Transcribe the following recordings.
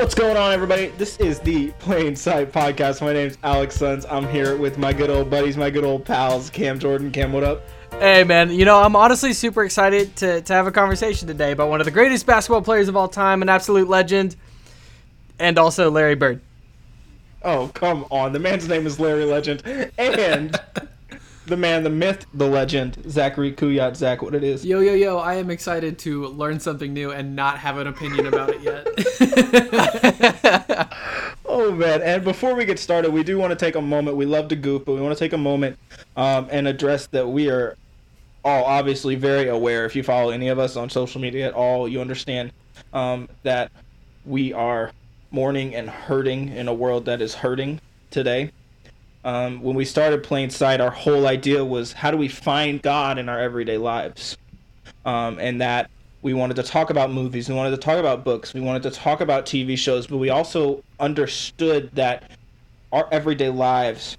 What's going on, everybody? This is the Plain Sight Podcast. My name's Alex Sons. I'm here with my good old buddies, my good old pals, Cam Jordan. Cam, what up? Hey man, you know I'm honestly super excited to, to have a conversation today about one of the greatest basketball players of all time, an absolute legend, and also Larry Bird. Oh, come on. The man's name is Larry Legend. And the man, the myth, the legend, Zachary Kuyat. Zach, what it is? Yo, yo, yo, I am excited to learn something new and not have an opinion about it yet. Oh, man. And before we get started, we do want to take a moment. We love to goof, but we want to take a moment um, and address that we are all obviously very aware. If you follow any of us on social media at all, you understand um, that we are mourning and hurting in a world that is hurting today. Um, when we started Plain Sight, our whole idea was how do we find God in our everyday lives? Um, and that we wanted to talk about movies, we wanted to talk about books, we wanted to talk about TV shows, but we also understood that our everyday lives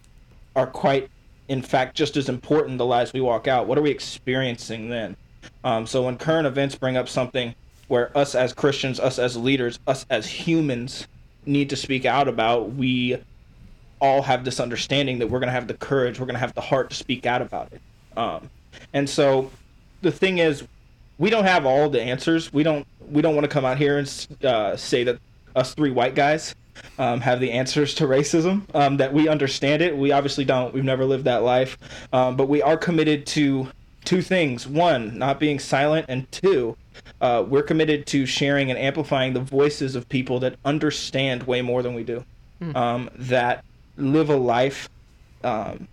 are quite, in fact, just as important the lives we walk out. What are we experiencing then? Um, so when current events bring up something where us as Christians, us as leaders, us as humans need to speak out about, we all have this understanding that we're going to have the courage, we're going to have the heart to speak out about it. Um, and so the thing is, we don't have all the answers. We don't we don't want to come out here and uh, say that us three white guys um, have the answers to racism. Um, that we understand it. We obviously don't. We've never lived that life. Um, but we are committed to two things: one, not being silent, and two, uh, we're committed to sharing and amplifying the voices of people that understand way more than we do. Um, that live a life um,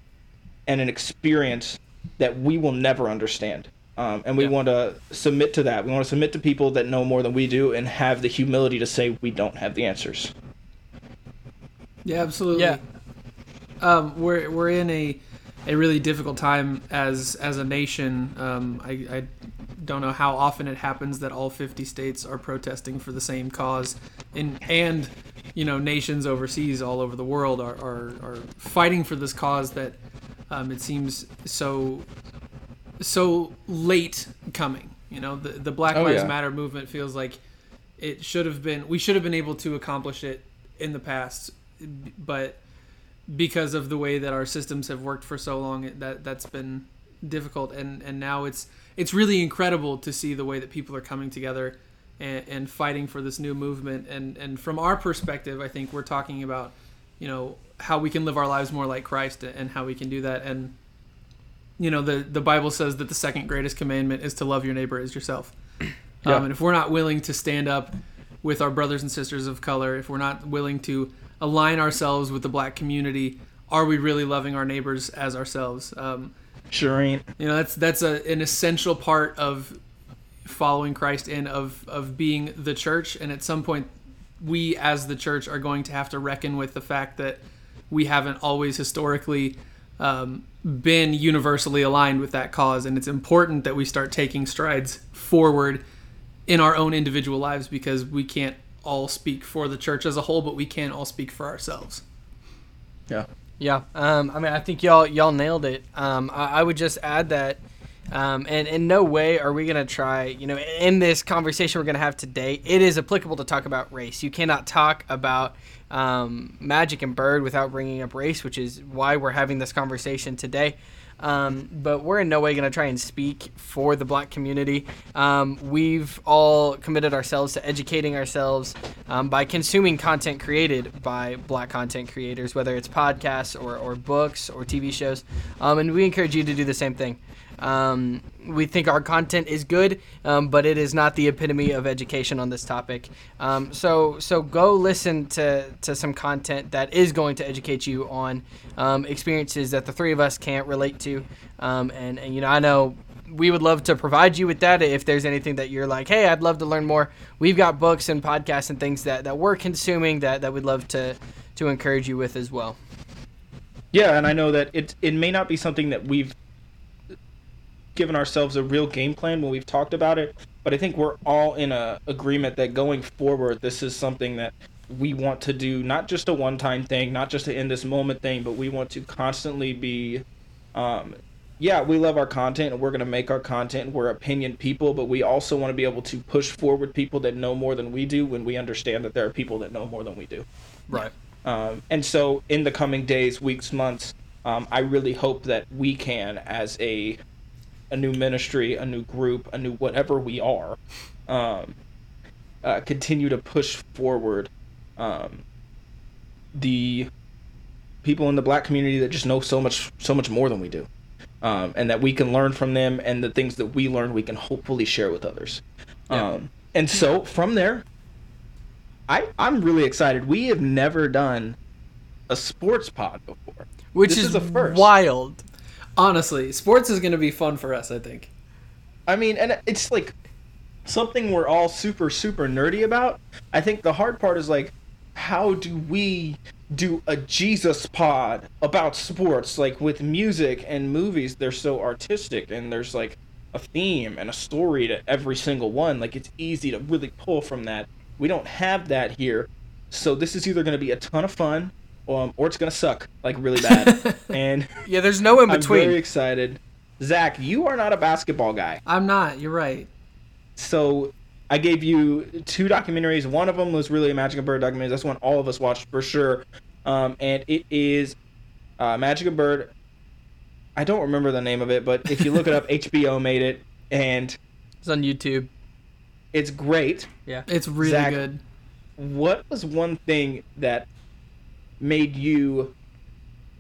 and an experience that we will never understand. Um, and we Yeah. want to submit to that. We want to submit to people that know more than we do and have the humility to say we don't have the answers. yeah, absolutely. Yeah. Um, we're we're in a a really difficult time as as a nation. Um, I, I don't know how often it happens that all 50 states are protesting for the same cause, and and you know nations overseas all over the world are are, are fighting for this cause that um, it seems so so late coming. You know, the the Black Oh, Lives yeah. Matter movement feels like it should have been. We should have been able to accomplish it in the past, but because of the way that our systems have worked for so long, that that's been difficult. And and now it's it's really incredible to see the way that people are coming together and, and fighting for this new movement. And and from our perspective, I think we're talking about you know how we can live our lives more like Christ and how we can do that. And you know the the Bible says that the second greatest commandment is to love your neighbor as yourself. Yeah. Um, and if we're not willing to stand up with our brothers and sisters of color, if we're not willing to align ourselves with the black community, are we really loving our neighbors as ourselves? Um, Sure ain't. you know, that's that's a, an essential part of following Christ and of of being the church. And at some point, we as the church are going to have to reckon with the fact that we haven't always historically um, been universally aligned with that cause. And it's important that we start taking strides forward in our own individual lives because we can't all speak for the church as a whole, but we can all speak for ourselves. Yeah. Yeah, um, I mean, I think y'all y'all nailed it. Um, I, I would just add that, um, and in no way are we gonna try. You know, in this conversation we're gonna have today, it is applicable to talk about race. You cannot talk about um, Magic and Bird without bringing up race, which is why we're having this conversation today. Um, but we're in no way going to try and speak for the black community. Um, we've all committed ourselves to educating ourselves um, by consuming content created by black content creators, whether it's podcasts or, or books or TV shows. Um, and we encourage you to do the same thing. Um, we think our content is good, um, but it is not the epitome of education on this topic. Um, so, so go listen to, to some content that is going to educate you on um, experiences that the three of us can't relate to. Um, and, and, you know, I know we would love to provide you with that if there's anything that you're like, hey, I'd love to learn more. We've got books and podcasts and things that, that we're consuming that, that we'd love to, to encourage you with as well. Yeah, and I know that it it may not be something that we've given ourselves a real game plan when we've talked about it, but I think we're all in a agreement that going forward, this is something that we want to do, not just a one-time thing, not just a in this moment thing, but we want to constantly be um, yeah, we love our content and we're going to make our content. We're opinion people, but we also want to be able to push forward people that know more than we do when we understand that there are people that know more than we do. Right. Um, and so, in the coming days, weeks, months, um, I really hope that we can, as a a new ministry, a new group, a new whatever we are, um, uh, continue to push forward um, the people in the black community that just know so much so much more than we do um, and that we can learn from them and the things that we learn we can hopefully share with others Yeah. um, and so from there I, i'm really excited we have never done a sports pod before Which is, is a first. wild. Honestly, sports is going to be fun for us. I think. I mean, and it's like something we're all super, super nerdy about. I think the hard part is like, how do we do a Jesus pod about sports? Like with music and movies, they're so artistic and there's like a theme and a story to every single one. Like it's easy to really pull from that. We don't have that here. So this is either going to be a ton of fun um, or it's going to suck like really bad. and Yeah, there's no in between. I'm very excited. Zach, you are not a basketball guy. I'm not. You're right. So I gave you two documentaries. One of them was really a Magic and Bird documentary. That's one all of us watched for sure. Um, and it is uh, Magic and Bird. I don't remember the name of it, but if you look it up, HBO made it, and It's on YouTube. it's great. Yeah. It's really Zach- good. What was one thing that made you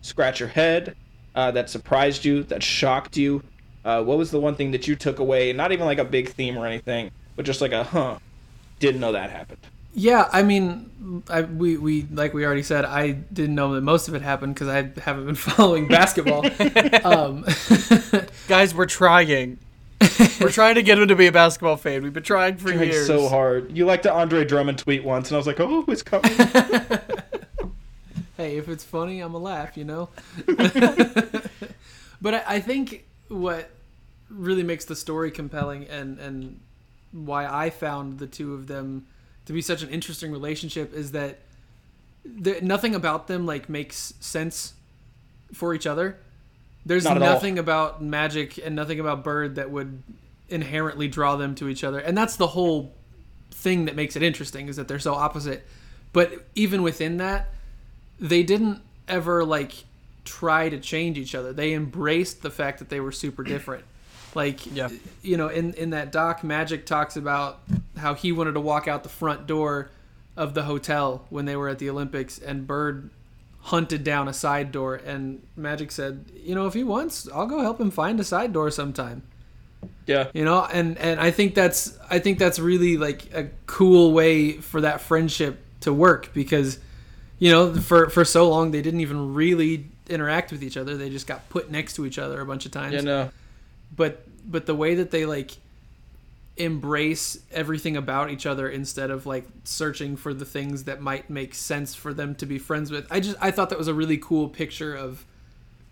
scratch your head, uh, that surprised you, that shocked you? Uh, what was the one thing that you took away? Not even like a big theme or anything, but just like a huh, didn't know that happened. Yeah, I mean, I, we we like we already said, I didn't know that most of it happened because I haven't been following basketball. um, Guys, we're trying. we're trying to get him to be a basketball fan. We've been trying for Tried years. so hard. You liked the Andre Drummond tweet once, and I was like, oh, it's coming. Hey, if it's funny, I'm a laugh, you know. but I, I think what really makes the story compelling and and why I found the two of them to be such an interesting relationship is that there, nothing about them like makes sense for each other. There's Not at all. nothing about Magic and nothing about Bird that would inherently draw them to each other, and that's the whole thing that makes it interesting is that they're so opposite. But even within that, they didn't ever like try to change each other. They embraced the fact that they were super different. Like Yeah. you know, in in that doc Magic talks about how he wanted to walk out the front door of the hotel when they were at the Olympics and Bird hunted down a side door and Magic said, "You know, if he wants, I'll go help him find a side door sometime." yeah. you know and and i think that's i think that's really like a cool way for that friendship to work because you know for for so long they didn't even really interact with each other they just got put next to each other a bunch of times You know, but but the way that they like embrace everything about each other instead of like searching for the things that might make sense for them to be friends with i just i thought that was a really cool picture of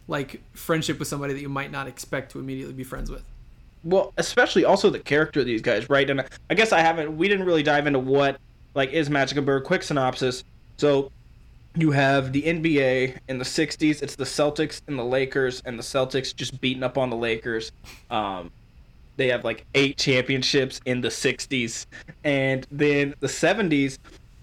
like friendship with somebody that you might not expect to immediately be friends with well, especially also the character of these guys, right? And I guess I haven't. We didn't really dive into what like is Magic and Bird. Quick synopsis. So you have the NBA in the '60s. It's the Celtics and the Lakers, and the Celtics just beating up on the Lakers. Um, they have like eight championships in the '60s, and then the '70s.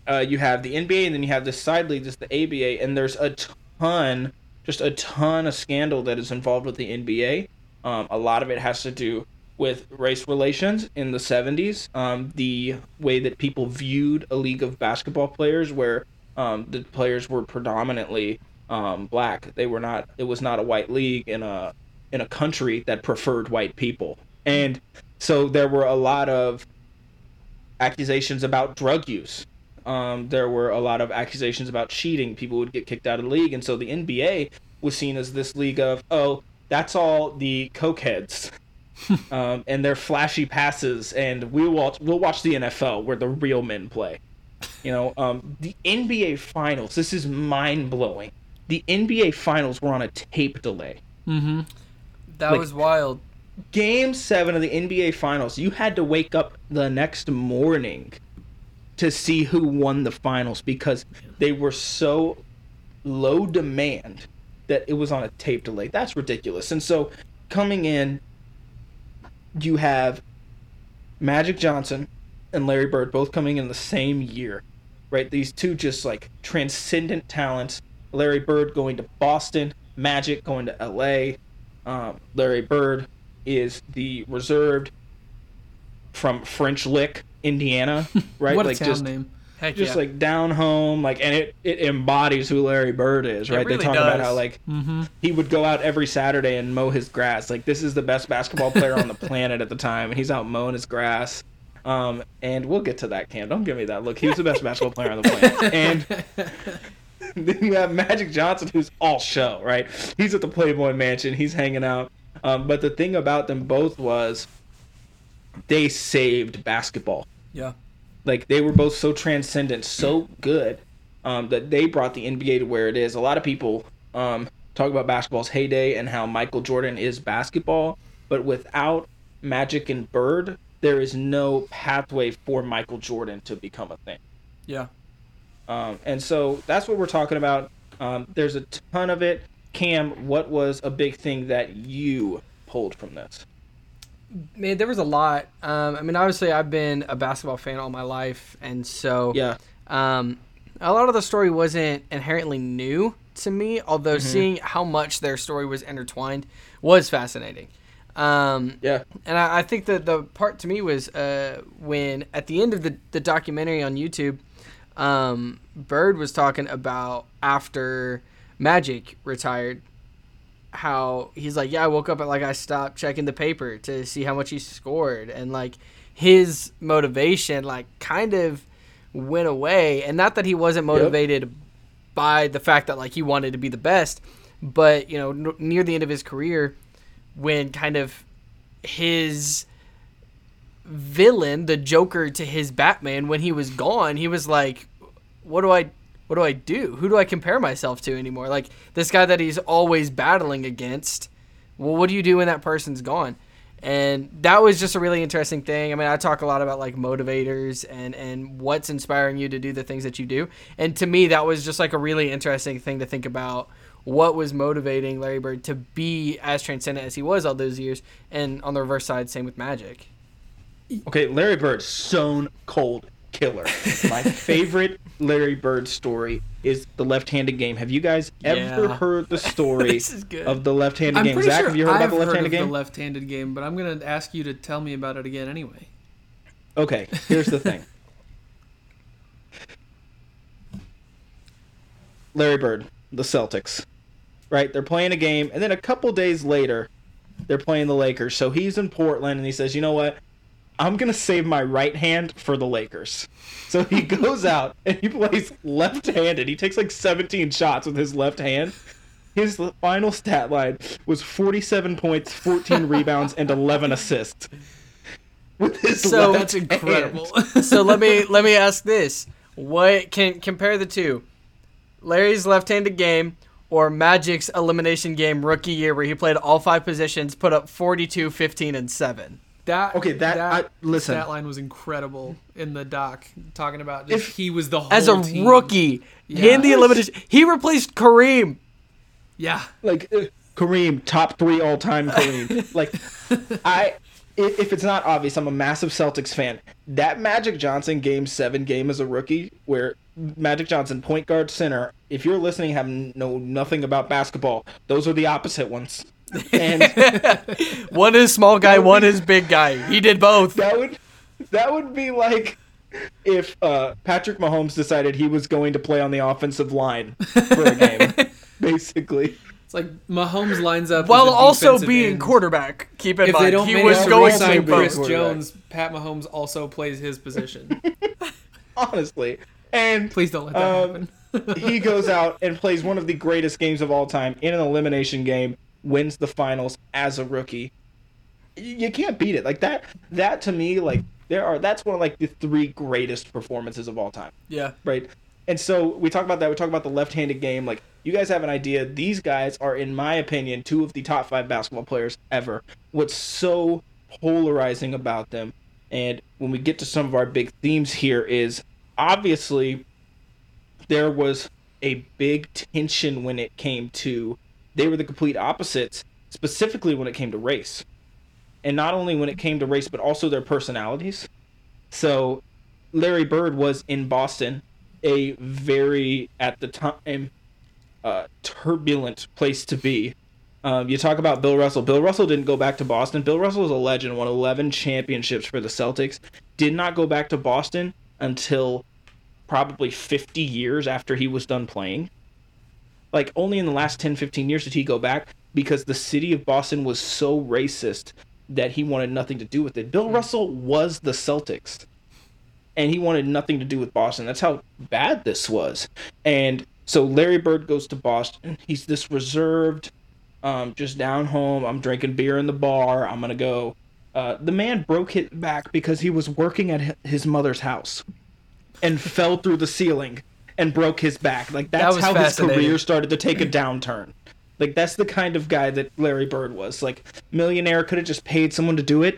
Uh, you have the NBA, and then you have this side league, just the ABA, and there's a ton, just a ton of scandal that is involved with the NBA. Um, a lot of it has to do with race relations in the 70s, um, the way that people viewed a league of basketball players, where um, the players were predominantly um, black. They were not. It was not a white league in a in a country that preferred white people, and so there were a lot of accusations about drug use. Um, there were a lot of accusations about cheating. People would get kicked out of the league, and so the NBA was seen as this league of oh, that's all the cokeheads, um, and their flashy passes, and we'll watch we'll watch the NFL where the real men play. You know, um, the NBA finals. This is mind blowing. The NBA finals were on a tape delay. mm-hmm That Like- was wild. Game seven of the NBA finals, you had to wake up the next morning to see who won the finals because they were so low demand that it was on a tape delay. That's ridiculous. And so coming in, you have Magic Johnson and Larry Bird both coming in the same year, right? These two just like transcendent talents. Larry Bird going to Boston, Magic going to LA. Um, Larry Bird is the reserved from French Lick, Indiana, right? what a town just name. Heck just yeah. like down home, like, and it it embodies who Larry Bird is, right? really they talk about how like Mm-hmm. he would go out every Saturday and mow his grass. Like this is the best basketball player on the planet at the time, and he's out mowing his grass. Um, and we'll get to that, Cam. Don't give me that look. He was the best basketball player on the planet. And then you have Magic Johnson, who's all show, right? He's at the Playboy Mansion. He's hanging out. Um, but the thing about them both was they saved basketball yeah. like they were both so transcendent, so good um, that they brought the NBA to where it is. A lot of people um, talk about basketball's heyday and how Michael Jordan is basketball, but without Magic and Bird, there is no pathway for Michael Jordan to become a thing. Yeah. Um, and so that's what we're talking about. Um, there's a ton of it. Cam, what was a big thing that you pulled from this? Man, there was a lot. Um, I mean, obviously, I've been a basketball fan all my life, and so Yeah, um, a lot of the story wasn't inherently new to me. Although Mm-hmm. seeing how much their story was intertwined was fascinating. Um, yeah, and I, I think that the part to me was uh, when at the end of the, the documentary on YouTube, um, Bird was talking about after Magic retired, how he's like, yeah, I woke up and like I stopped checking the paper to see how much he scored, and like his motivation like kind of went away, and not that he wasn't motivated by the fact that like he wanted to be the best, but you know n- near the end of his career, when kind of his villain, the Joker to his Batman, when he was gone, he was like, "What do I, what do I do? Who do I compare myself to anymore? Like this guy that he's always battling against. Well, what do you do when that person's gone?" And that was just a really interesting thing. I mean, I talk a lot about like motivators and and what's inspiring you to do the things that you do. And to me, that was just like a really interesting thing to think about. What was motivating Larry Bird to be as transcendent as he was all those years? And on the reverse side, same with Magic. Okay, Larry Bird, stone cold killer. My favorite Larry Bird story is the left-handed game. Have you guys ever Yeah. heard the story This is good. of the left-handed I'm game? pretty Zach, sure have you heard I've about the left-handed of game? the left-handed game, but I'm gonna ask you to tell me about it again anyway. Okay, here's the thing. Larry Bird, the Celtics, right? They're playing a game, and then a couple days later, they're playing the Lakers. So he's in Portland, and he says, "You know what? I'm gonna save my right hand for the Lakers." So he goes out and he plays left-handed. He takes like 17 shots with his left hand. His final stat line was 47 points, 14 rebounds, and 11 assists. With his So- left That's incredible. so let me let me ask this: What can compare the two? Larry's left-handed game or Magic's elimination game rookie year where he played all five positions, put up 42, 15, and 7. That Okay, that- I- listen. That line was incredible in the doc, talking about just If- he was the whole As a team. rookie, in the elimination, he replaced Kareem. Yeah, like uh, Kareem, top three all time Kareem. like I, i- if it's not obvious, I'm a massive Celtics fan. That Magic Johnson Game Seven game as a rookie, where Magic Johnson point guard center. If you're listening, have n- know nothing about basketball. Those are the opposite ones. And One is small guy, one is big guy. He did both. that would that would be like if uh, Patrick Mahomes decided he was going to play on the offensive line for a game, basically. it's like Mahomes lines up While also being end. quarterback. Keep in If mind, he was going to re-sign do both. Chris. Jones, Pat Mahomes also plays his position. Honestly, and Please don't let that Um, happen. He goes out and plays one of the greatest games of all time in an elimination game, wins the finals as a rookie. You can't beat it. Like that that to me like there are that's one of like the three greatest performances of all time, Yeah. right? And so we talk about that, we talk about the left-handed game like you guys have an idea. These guys are in my opinion two of the top 5 basketball players ever. What's so polarizing about them and when we get to some of our big themes here is obviously there was a big tension when it came to they were the complete opposites specifically when it came to race. And not only when it came to race, but also their personalities. So Larry Bird was in Boston, a very, at the time, uh, turbulent place to be. Um, you talk about Bill Russell. Bill Russell didn't go back to Boston. Bill Russell is a legend, won 11 championships for the Celtics. Did not go back to Boston until probably 50 years after he was done playing. Like, only in the last 10, 15 years did he go back because the city of Boston was so racist that he wanted nothing to do with it. Bill Russell was the Celtics, and he wanted nothing to do with Boston. That's how bad this was. And so Larry Bird goes to Boston. He's this reserved, um, just down home. I'm drinking beer in the bar. I'm gonna go. Uh, the man broke his back because he was working at his mother's house, and fell through the ceiling and broke his back. Like that's how his career started to take a downturn. Like that's the kind of guy that Larry Bird was. Like millionaire could have just paid someone to do it.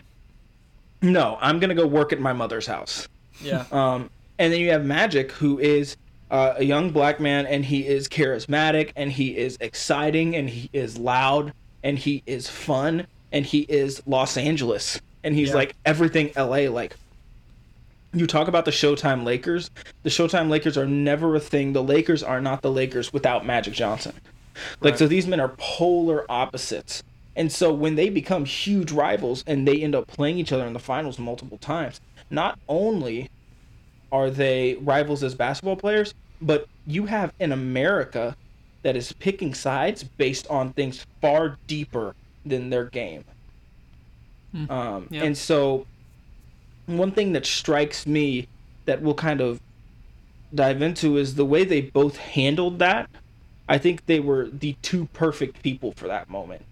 No, I'm gonna go work at my mother's house. Yeah. Um, and then you have Magic, who is uh, a young black man, and he is charismatic, and he is exciting, and he is loud, and he is fun, and he is Los Angeles, and he's Yeah. like everything LA. Like you talk about the Showtime Lakers, the Showtime Lakers are never a thing. The Lakers are not the Lakers without Magic Johnson. Like Right. so, these men are polar opposites. And so when they become huge rivals and they end up playing each other in the finals multiple times, not only are they rivals as basketball players, but you have an America that is picking sides based on things far deeper than their game. Um, Yeah. And so, one thing that strikes me that we'll kind of dive into is the way they both handled that. I think they were the two perfect people for that moment.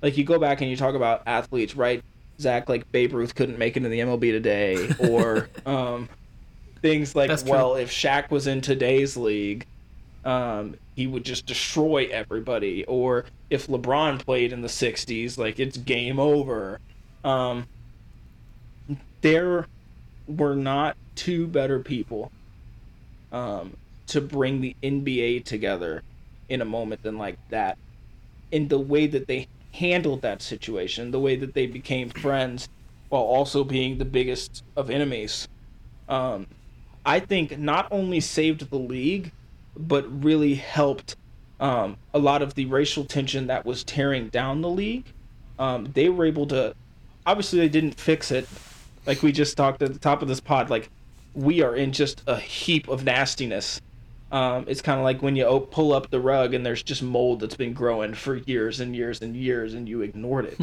Like you go back and you talk about athletes, right? Zach, like Babe Ruth couldn't make it in the MLB today, or um, things like, That's true. well, if Shaq was in today's league, um, he would just destroy everybody. Or if LeBron played in the '60s, like it's game over. Um, there were not two better people um, to bring the NBA together in a moment than like that. In the way that they handled that situation, the way that they became friends while also being the biggest of enemies, um, I think not only saved the league, but really helped um, a lot of the racial tension that was tearing down the league. Um, they were able to, obviously, they didn't fix it. Like we just talked at the top of this pod, like we are in just a heap of nastiness. Um, it's kind of like when you o- pull up the rug and there's just mold that's been growing for years and years and years, and you ignored it,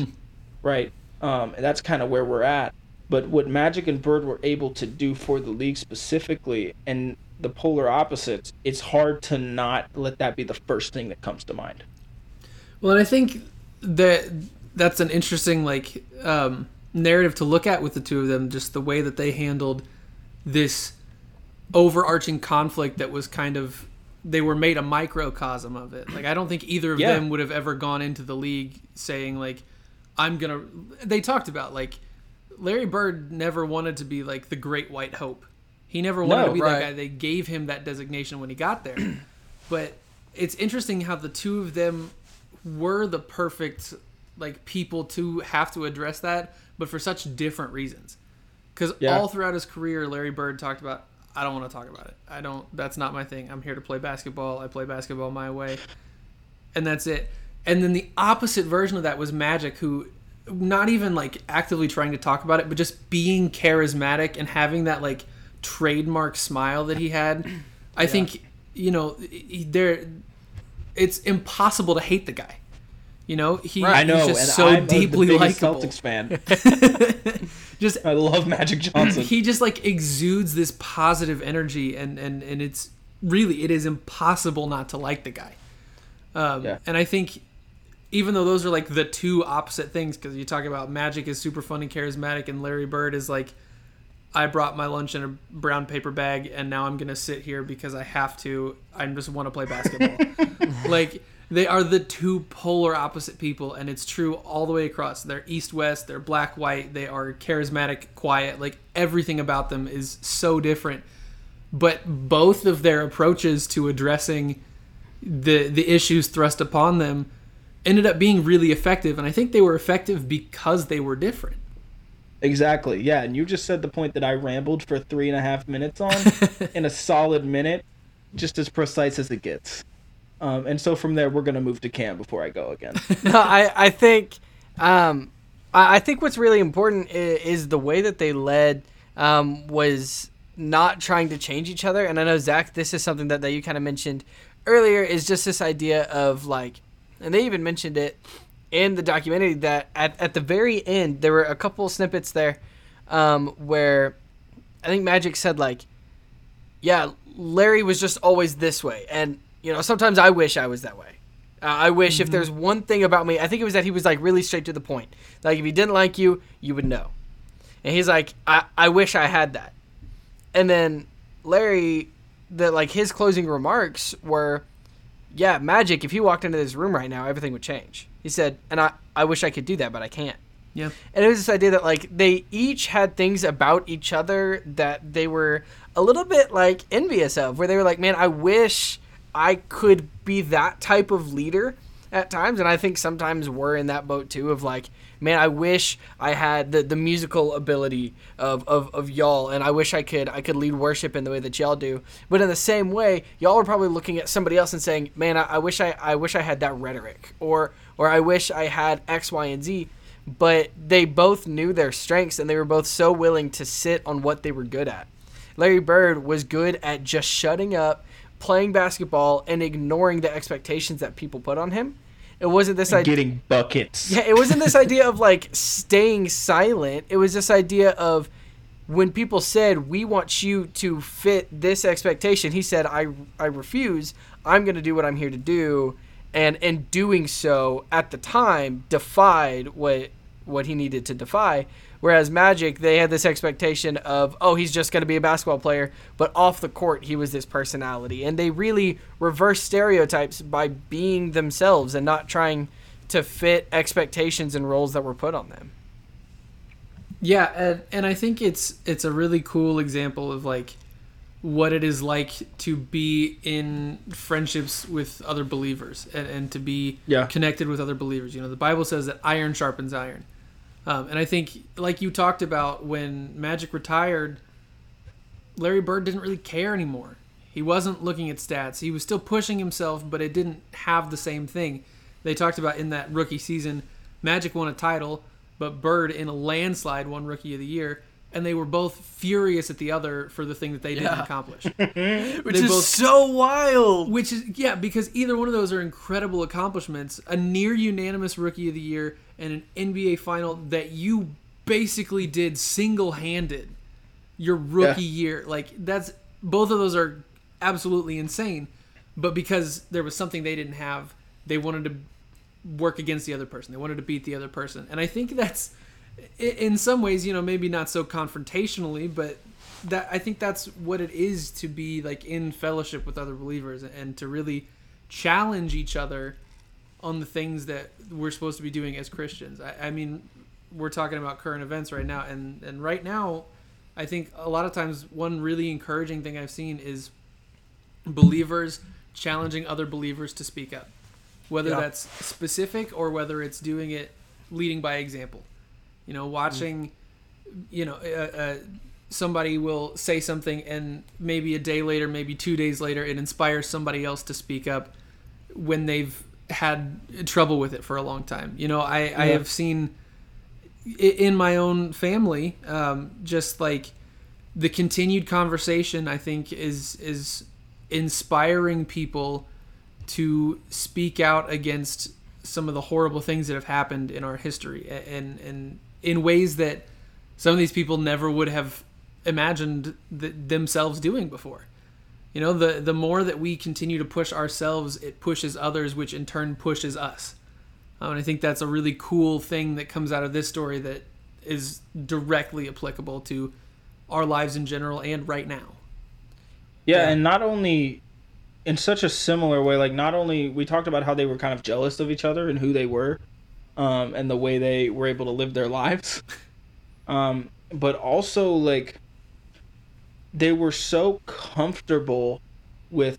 right? Um, and that's kind of where we're at. But what Magic and Bird were able to do for the league specifically, and the polar opposites, it's hard to not let that be the first thing that comes to mind. Well, and I think that that's an interesting like um, narrative to look at with the two of them. Just the way that they handled this overarching conflict that was kind of they were made a microcosm of it. Like I don't think either of Yeah. them would have ever gone into the league saying like I'm gonna. They talked about like Larry Bird never wanted to be like the Great White Hope. He never wanted No, to be right. that guy. They gave him that designation when he got there. but it's interesting how the two of them were the perfect like people to have to address that, but for such different reasons. Because Yeah. all throughout his career, Larry Bird talked about, I don't want to talk about it. I don't. That's not my thing. I'm here to play basketball. I play basketball my way, and that's it. And then the opposite version of that was Magic, who not even like actively trying to talk about it, but just being charismatic and having that like trademark smile that he had. I think you know there. It's impossible to hate the guy. You know he, I know, he's and just so I'm deeply the biggest likable. Celtics fan. Just I love Magic Johnson. he just like exudes this positive energy and and and it's really it is impossible not to like the guy um Yeah. and i think even though those are like the two opposite things because you talk about magic is super fun and charismatic and larry bird is like i brought my lunch in a brown paper bag and now i'm gonna sit here because i have to i just want to play basketball like they are the two polar opposite people and it's true all the way across they're east west they're black white they are charismatic quiet like everything about them is so different but both of their approaches to addressing the the issues thrust upon them ended up being really effective, and I think they were effective because they were different. Exactly. Yeah, and you just said the point that I rambled for three and a half minutes on in a solid minute, just as precise as it gets. Um, and so from there, we're gonna move to Cam before I go again. no, I I think um, I, I think what's really important is, is the way that they led um, was not trying to change each other. And I know Zach, this is something that, that you kind of mentioned earlier is just this idea of like, and they even mentioned it in the documentary that at, at the very end there were a couple snippets there um, where I think Magic said like, yeah, Larry was just always this way, and you know sometimes I wish I was that way. Uh, I wish if there's one thing about me, I think it was that he was like really straight to the point. Like if he didn't like you, you would know. And he's like, I, I wish I had that. And then Larry, that like his closing remarks were, yeah, Magic. If he walked into this room right now, everything would change. He said, and I, I wish I could do that, but I can't. Yeah. And it was this idea that like they each had things about each other that they were a little bit like envious of, where they were like, man, I wish I could be that type of leader at times, and I think sometimes we're in that boat too of like, man, I wish I had the, the musical ability of, of, of y'all, and I wish I could I could lead worship in the way that y'all do. But in the same way, y'all are probably looking at somebody else and saying, man, I, I wish I I wish I had that rhetoric, or or I wish I had X, Y, and Z. But they both knew their strengths, and they were both so willing to sit on what they were good at. Larry Bird was good at just shutting up, playing basketball, and ignoring the expectations that people put on him. It wasn't this idea. Getting buckets. Yeah, it wasn't this idea of like staying silent. It was this idea of when people said, "We want you to fit this expectation," he said, "I I refuse. I'm going to do what I'm here to do." And in doing so, at the time, defied what what he needed to defy. Whereas Magic, they had this expectation of, oh, he's just going to be a basketball player, but off the court, he was this personality. And they really reverse stereotypes by being themselves and not trying to fit expectations and roles that were put on them. Yeah, and, and I think it's it's a really cool example of like what it is like to be in friendships with other believers and, and to be Yeah. connected with other believers. You know, the Bible says that iron sharpens iron. Um, and I think, like you talked about, when Magic retired, Larry Bird didn't really care anymore. He wasn't looking at stats. He was still pushing himself, but it didn't have the same thing. They talked about in that rookie season, Magic won a title, but Bird in a landslide won Rookie of the Year, and they were both furious at the other for the thing that they didn't accomplish. Which They is both- so wild. Which is yeah, because either one of those are incredible accomplishments. A near unanimous rookie of the year and an NBA final that you basically did single handed your rookie year. Like that's both of those are absolutely insane. But because there was something they didn't have, they wanted to work against the other person. They wanted to beat the other person. And I think that's in some ways, you know, maybe not so confrontationally, but that I think that's what it is to be like in fellowship with other believers and to really challenge each other on the things that we're supposed to be doing as Christians. I, I mean, we're talking about current events right now, and and right now, I think a lot of times one really encouraging thing I've seen is believers challenging other believers to speak up, whether Yeah. that's specific or whether it's doing it leading by example. You know, watching, you know, uh, uh, somebody will say something, and maybe a day later, maybe two days later, it inspires somebody else to speak up when they've had trouble with it for a long time. You know, I, I have seen in my own family, um, just like the continued conversation, I think is is inspiring people to speak out against some of the horrible things that have happened in our history, and and in ways that some of these people never would have imagined th- themselves doing before. You know, the the more that we continue to push ourselves, it pushes others, which in turn pushes us. Um, and I think that's a really cool thing that comes out of this story that is directly applicable to our lives in general and right now. Yeah, Yeah. and not only in such a similar way, like not only we talked about how they were kind of jealous of each other and who they were, um, and the way they were able to live their lives, um, but also like they were so comfortable with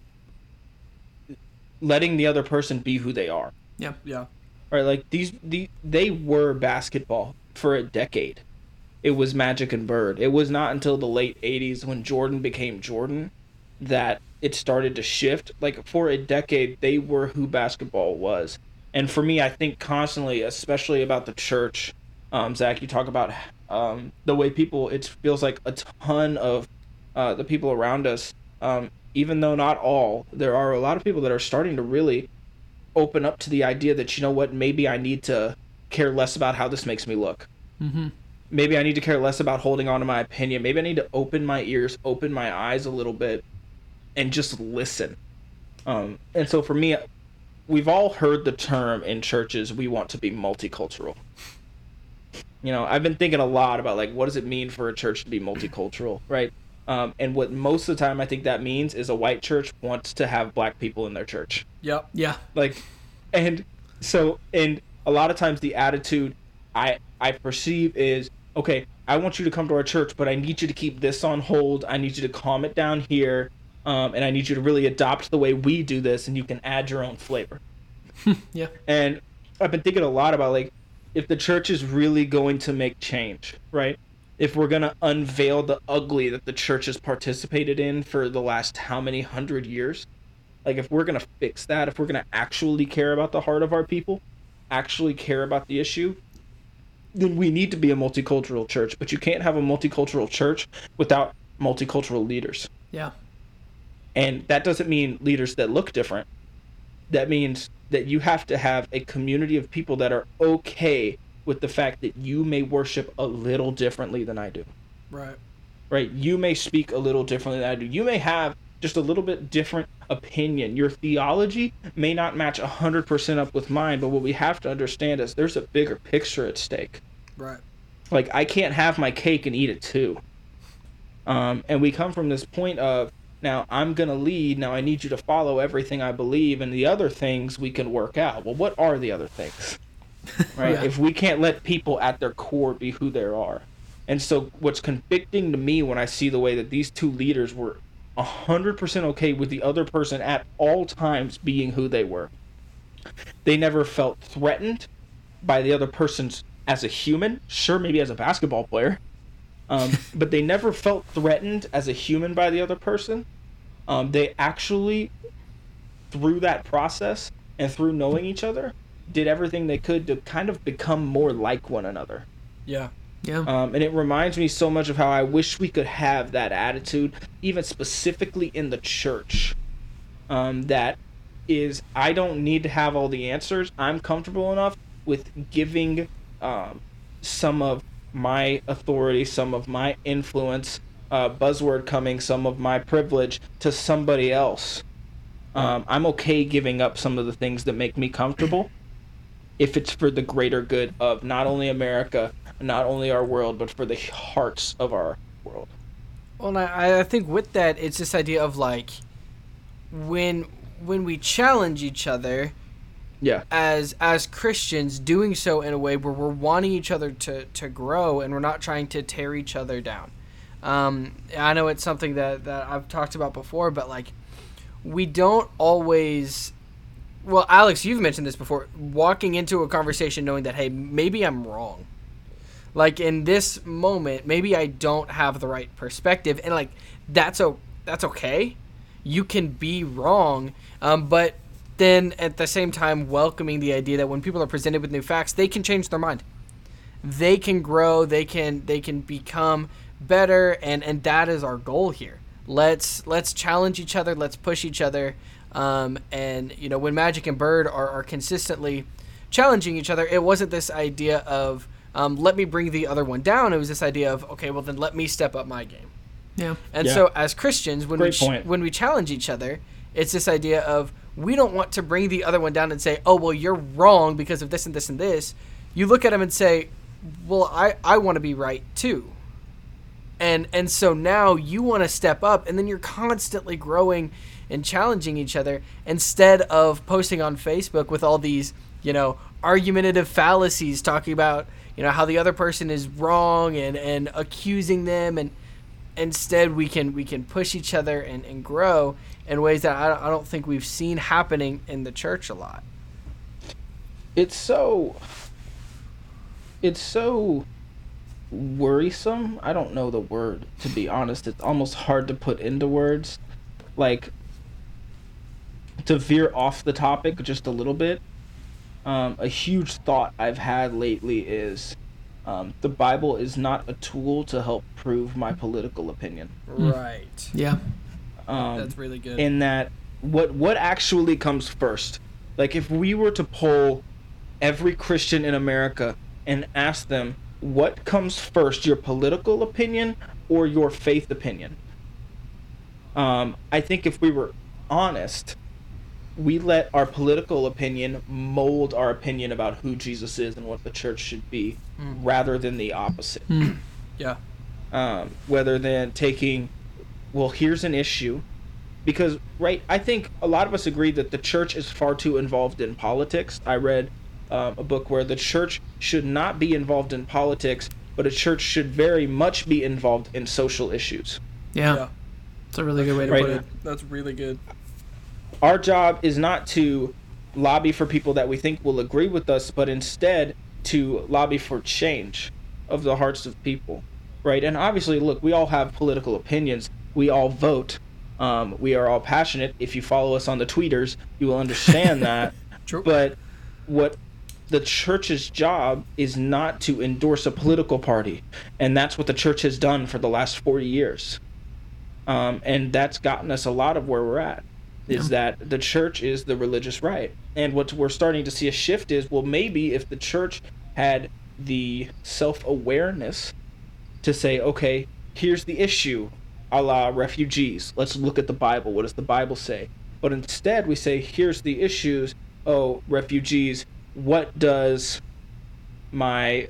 letting the other person be who they are. Yeah. Yeah. Right? Like these, the they were basketball for a decade. It was Magic and Bird. It was not until the late '80s when Jordan became Jordan that it started to shift. Like for a decade, they were who basketball was. And for me, I think constantly, especially about the church, um, Zach, you talk about um, the way people. It feels like a ton of uh, the people around us, um, even though not all, there are a lot of people that are starting to really open up to the idea that you know what, maybe I need to care less about how this makes me look. Mm-hmm. Maybe I need to care less about holding on to my opinion. Maybe I need to open my ears, open my eyes a little bit, and just listen. Um, and so for me, we've all heard the term in churches, we want to be multicultural. You know, I've been thinking a lot about like, what does it mean for a church to be multicultural, right? Um, and what most of the time I think that means is a white church wants to have black people in their church. Yep. Yeah. Like, and so, and a lot of times the attitude I I perceive is okay. I want you to come to our church, but I need you to keep this on hold. I need you to calm it down here, um, and I need you to really adopt the way we do this, and you can add your own flavor. Yeah. And I've been thinking a lot about like if the church is really going to make change, right? If we're going to unveil the ugly that the church has participated in for the last how many hundred years, like if we're going to fix that, if we're going to actually care about the heart of our people, actually care about the issue, then we need to be a multicultural church, but you can't have a multicultural church without multicultural leaders. Yeah. And that doesn't mean leaders that look different. That means that you have to have a community of people that are okay with the fact that you may worship a little differently than I do. Right. Right? You may speak a little differently than I do. You may have just a little bit different opinion. Your theology may not match 100% up with mine, but what we have to understand is there's a bigger picture at stake. Right. Like I can't have my cake and eat it too. Um, and we come from this point of now I'm gonna lead. Now I need you to follow everything I believe, and the other things we can work out. Well, what are the other things? Right? Yeah. If we can't let people at their core be who they are, and so what's convicting to me when I see the way that these two leaders were hundred percent okay with the other person at all times being who they were. They never felt threatened by the other person's as a human, sure, maybe as a basketball player, um, but they never felt threatened as a human by the other person. Um, they actually, through that process and through knowing each other, did everything they could to kind of become more like one another. Yeah. Yeah. Um, and it reminds me so much of how I wish we could have that attitude, even specifically in the church. Um, that is, I don't need to have all the answers. I'm comfortable enough with giving um, some of my authority, some of my influence, uh, buzzword coming, some of my privilege to somebody else. Um, I'm okay giving up some of the things that make me comfortable if it's for the greater good of not only America, not only our world, but for the hearts of our world. Well, and I, I think with that, it's this idea of like when when we challenge each other Yeah. as as Christians, doing so in a way where we're wanting each other to to grow and we're not trying to tear each other down. Um, I know it's something that that I've talked about before, but like we don't always. Well, Alex, you've mentioned this before. Walking into a conversation knowing that hey, maybe I'm wrong. Like in this moment, maybe I don't have the right perspective, and like that's o- that's okay. You can be wrong, um, but then at the same time welcoming the idea that when people are presented with new facts, they can change their mind. They can grow. They can they can become better, and and that is our goal here. Let's let's challenge each other. Let's push each other. Um, and you know when Magic and Bird are, are consistently challenging each other, it wasn't this idea of um, let me bring the other one down. It was this idea of okay, well then let me step up my game. yeah. And Yeah. so as Christians, when we Great ch- point. when we challenge each other, it's this idea of we don't want to bring the other one down and say, "Oh, well, you're wrong because of this and this and this." You look at them and say, "Well, I I want to be right too." And and so now you want to step up, and then you're constantly growing and challenging each other instead of posting on Facebook with all these you know argumentative fallacies talking about you know how the other person is wrong and and accusing them and instead we can we can push each other and, and grow in ways that I, I don't think we've seen happening in the church a lot it's so it's so worrisome. I don't know the word to be honest. It's almost hard to put into words. Like to veer off the topic just a little bit. Um, a huge thought I've had lately is um, the Bible is not a tool to help prove my political opinion. Right. Yeah. Um, That's really good. in that what what actually comes first like if we were to poll every christian in america and ask them what comes first your political opinion or your faith opinion um, i think if we were honest we let our political opinion mold our opinion about who jesus is and what the church should be rather than the opposite yeah. um, rather than taking, well, here's an issue. Because, right, I think a lot of us agree that the church is far too involved in politics. I read um, a book where the church should not be involved in politics, but a church should very much be involved in social issues. Yeah. Yeah. It's a really good way to Right. put it. That's really good. Our job is not to lobby for people that we think will agree with us, but instead to lobby for change of the hearts of people, right? And obviously, look, we all have political opinions. We all vote. Um, we are all passionate. If you follow us on the tweeters, you will understand that. True. But what the church's job is not to endorse a political party, and that's what the church has done for the last 40 years. Um, and that's gotten us a lot of where we're at. Is that the church is the religious right, and what we're starting to see a shift is well maybe if the church had the self awareness to say okay here's the issue a la refugees. Let's look at the bible. What does the bible say? But instead we say here's the issues. Oh refugees what does my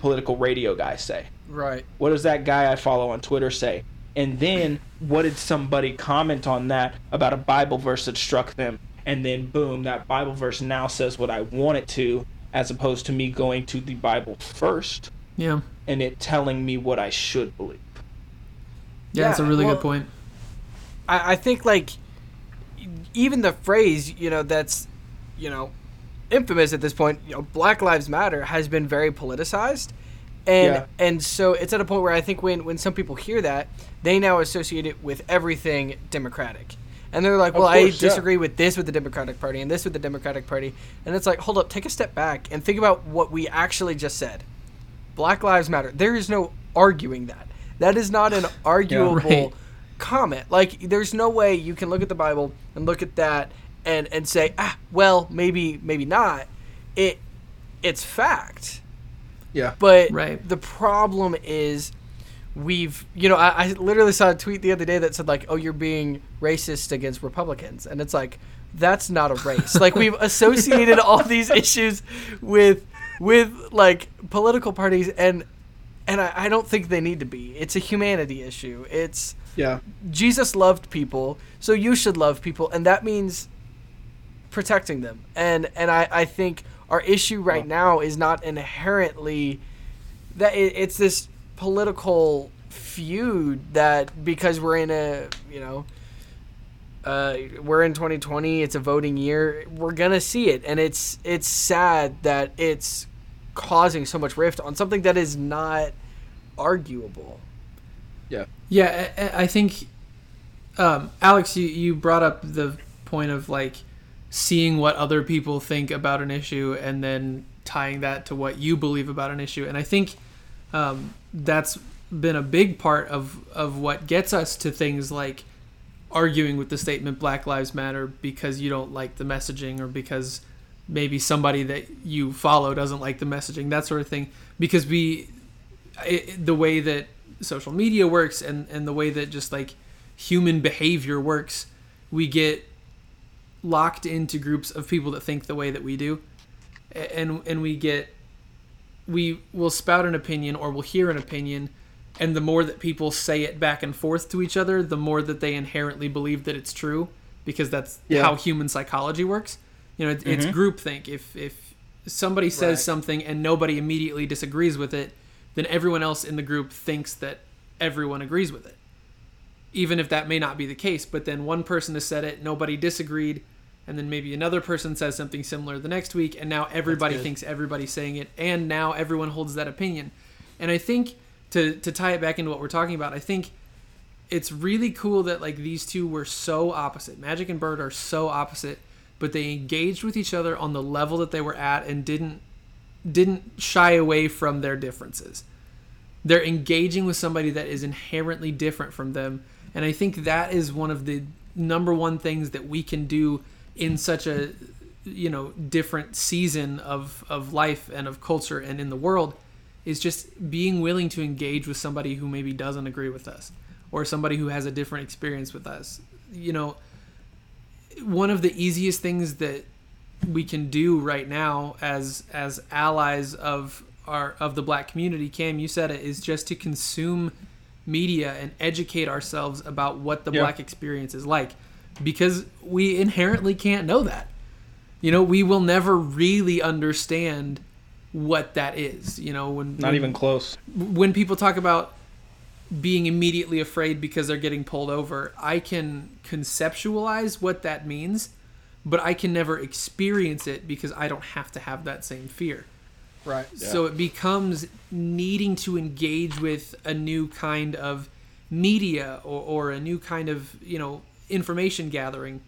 political radio guy say? Right. what does that guy I follow on Twitter say? And then what did somebody comment on that about a Bible verse that struck them? And then boom, that Bible verse now says what I want it to, as opposed to me going to the Bible first Yeah. and it telling me what I should believe. Yeah, that's a really well- good point. I, I think like even the phrase you know that's you know infamous at this point you know black lives matter has been very politicized and Yeah. and so it's at a point where i think when when some people hear that they now associate it with everything democratic and they're like well course, i yeah. disagree with this with the democratic party and this with the democratic party and it's like hold up take a step back and think about what we actually just said black lives matter there is no arguing that that is not an arguable Right. comment. Like, there's no way you can look at the Bible and look at that and and say, ah, well, maybe maybe not. It it's fact. Yeah. But Right. the problem is we've you know, I, I literally saw a tweet the other day that said like, oh, you're being racist against Republicans. And it's like, that's not a race. like we've associated all these issues with with like political parties and and I, I don't think they need to be. It's a humanity issue. It's Yeah. Jesus loved people, so you should love people, and that means protecting them. And and I, I think our issue right now is not inherently that it, it's this political feud that because we're in a you know uh, we're in 2020 it's a voting year we're gonna see it. And it's it's sad that it's causing so much rift on something that is not arguable. Yeah. Yeah, I, I- I think, um, Alex, you, you brought up the point of like seeing what other people think about an issue and then tying that to what you believe about an issue. And I think um, that's been a big part of, of what gets us to things like arguing with the statement Black Lives Matter because you don't like the messaging or because maybe somebody that you follow doesn't like the messaging, that sort of thing. Because we, it, the way that social media works and, and the way that just like human behavior works, we get locked into groups of people that think the way that we do. And, and we get, we will spout an opinion or we'll hear an opinion. And the more that people say it back and forth to each other, the more that they inherently believe that it's true because that's Yeah. how human psychology works. You know, it, it's mm-hmm. groupthink. If, if somebody says Right. something and nobody immediately disagrees with it, then everyone else in the group thinks that everyone agrees with it. Even if that may not be the case, but then one person has said it, nobody disagreed, and then maybe another person says something similar the next week, and now everybody thinks everybody's saying it, and now everyone holds that opinion. And I think to to tie it back into what we're talking about, I think it's really cool that like these two were so opposite. Magic and Bird are so opposite, but they engaged with each other on the level that they were at and didn't didn't shy away from their differences. They're engaging with somebody that is inherently different from them, and I think that is one of the number one things that we can do in such a you know different season of of life and of culture and in the world is just being willing to engage with somebody who maybe doesn't agree with us or somebody who has a different experience with us. You know, one of the easiest things that we can do right now as as allies of our of the black community, Cam, you said it, is just to consume media and educate ourselves about what the Yeah. black experience is like because we inherently can't know that. You know, we will never really understand what that is. You know, when Not when- even close. when people talk about being immediately afraid because they're getting pulled over, I can conceptualize what that means, but I can never experience it because I don't have to have that same fear. Right. So it becomes needing to engage with a new kind of media or, or a new kind of, you know, information gathering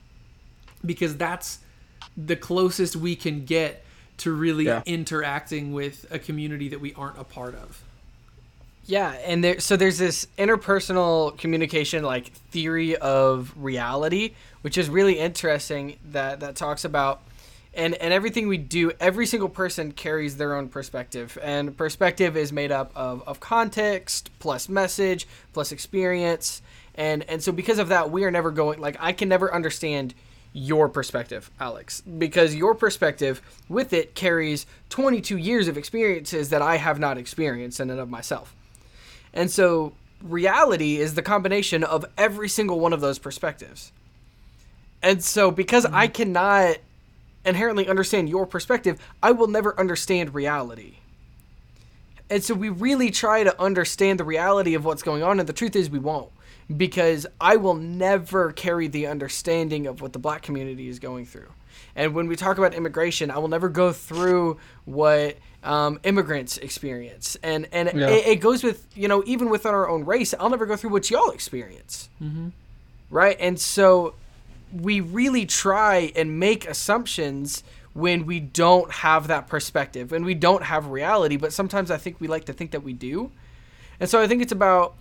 because that's the closest we can get to really Yeah. interacting with a community that we aren't a part of. Yeah, and there so there's this interpersonal communication like theory of reality, which is really interesting that that talks about and and everything we do, every single person carries their own perspective. And perspective is made up of, of context plus message plus experience. And and so because of that, we are never going like I can never understand your perspective, Alex, because your perspective with it carries 22 years of experiences that I have not experienced in and of myself. And so reality is the combination of every single one of those perspectives. And so because I mm-hmm. cannot inherently understand your perspective, I will never understand reality. And so we really try to understand the reality of what's going on and the truth is we won't because I will never carry the understanding of what the black community is going through. And when we talk about immigration, I will never go through what um, immigrants experience. And and Yeah. it, it goes with you know even within our own race, I'll never go through what y'all experience. Right, and so we really try and make assumptions when we don't have that perspective and we don't have reality. But sometimes I think we like to think that we do. And so I think it's about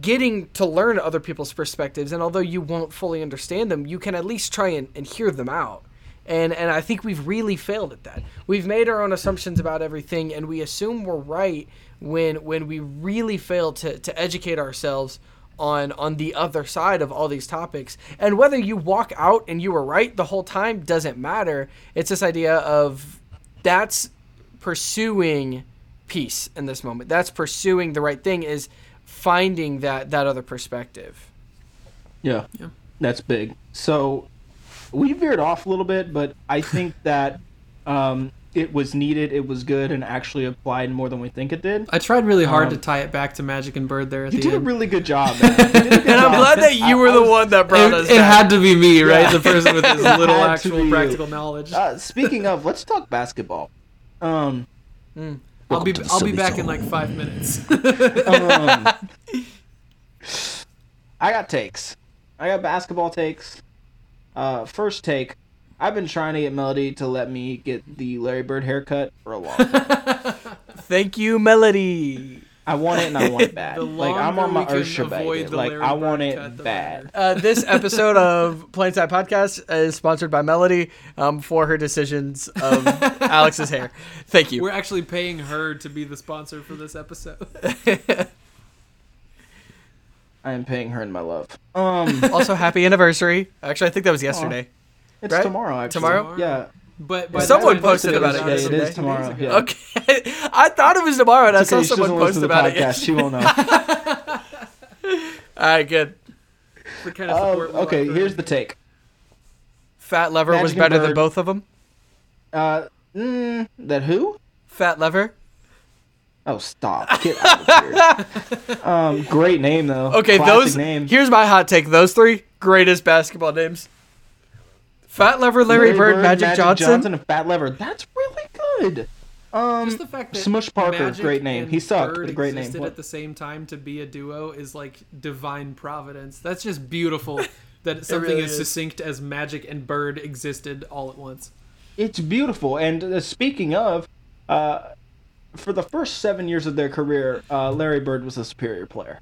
getting to learn other people's perspectives and although you won't fully understand them you can at least try and, and hear them out. And and i think we've really failed at that. We've made our own assumptions about everything and we assume we're right when when we really fail to, to educate ourselves on on the other side of all these topics. And whether you walk out and you were right the whole time doesn't matter. It's this idea of that's pursuing peace in this moment. That's pursuing the right thing is finding that that other perspective Yeah. Yeah. That's big. So we veered off a little bit, but I think that um, it was needed, it was good, and actually applied more than we think it did. I tried really hard Um, to tie it back to Magic and Bird there at You the did a really good job, man. You did good and i'm glad that you I- were I the was- one that brought us it, it back. had to be me, right? Yeah. The person with his little actual be you. practical knowledge. Uh, speaking of, let's talk basketball. Um, I'll be welcome to the I'll be Silly back in like five minutes. um, I got takes. I got basketball takes. Uh, first take. I've been trying to get Melody to let me get the Larry Bird haircut for a long time. thank you melody I want it and I want it bad. Like I'm on my we can Ursha avoid baby. Like Larry I want it bad. uh, this episode of Plainside Podcast is sponsored by Melody um, for her decisions of Alex's hair. Thank you. We're actually paying her to be the sponsor for this episode. I am paying her in my love. Um, also, happy anniversary. Actually, I think that was yesterday. it's Right? tomorrow. Actually. Tomorrow? Yeah. But by the Someone posted about it out, Yeah, it'll it be is two days tomorrow. Yeah. Okay, I thought it was tomorrow, and I It's saw okay, she doesn't someone post to the about it. podcast. She won't know. All right, good. Kind of Um, okay, like here's the take. Fat Lever was Magic and better than both of them. Uh, mm, that who? Fat Lever. Oh, stop! Get out of here. um, great name though. Okay, Classic those. name. Here's my hot take. Those three greatest basketball names. Fat Lever, Larry, Bird, Magic, Johnson. and Fat Lever. That's really good. Um, Just the fact that Smush Parker, Magic great name. He sucked, Bird but a great name. existed What? at the same time to be a duo is like divine providence. That's just beautiful that something really as is. succinct as Magic and Bird existed all at once. It's beautiful. And uh, speaking of, uh, for the first seven years of their career, uh, Larry Bird was a superior player.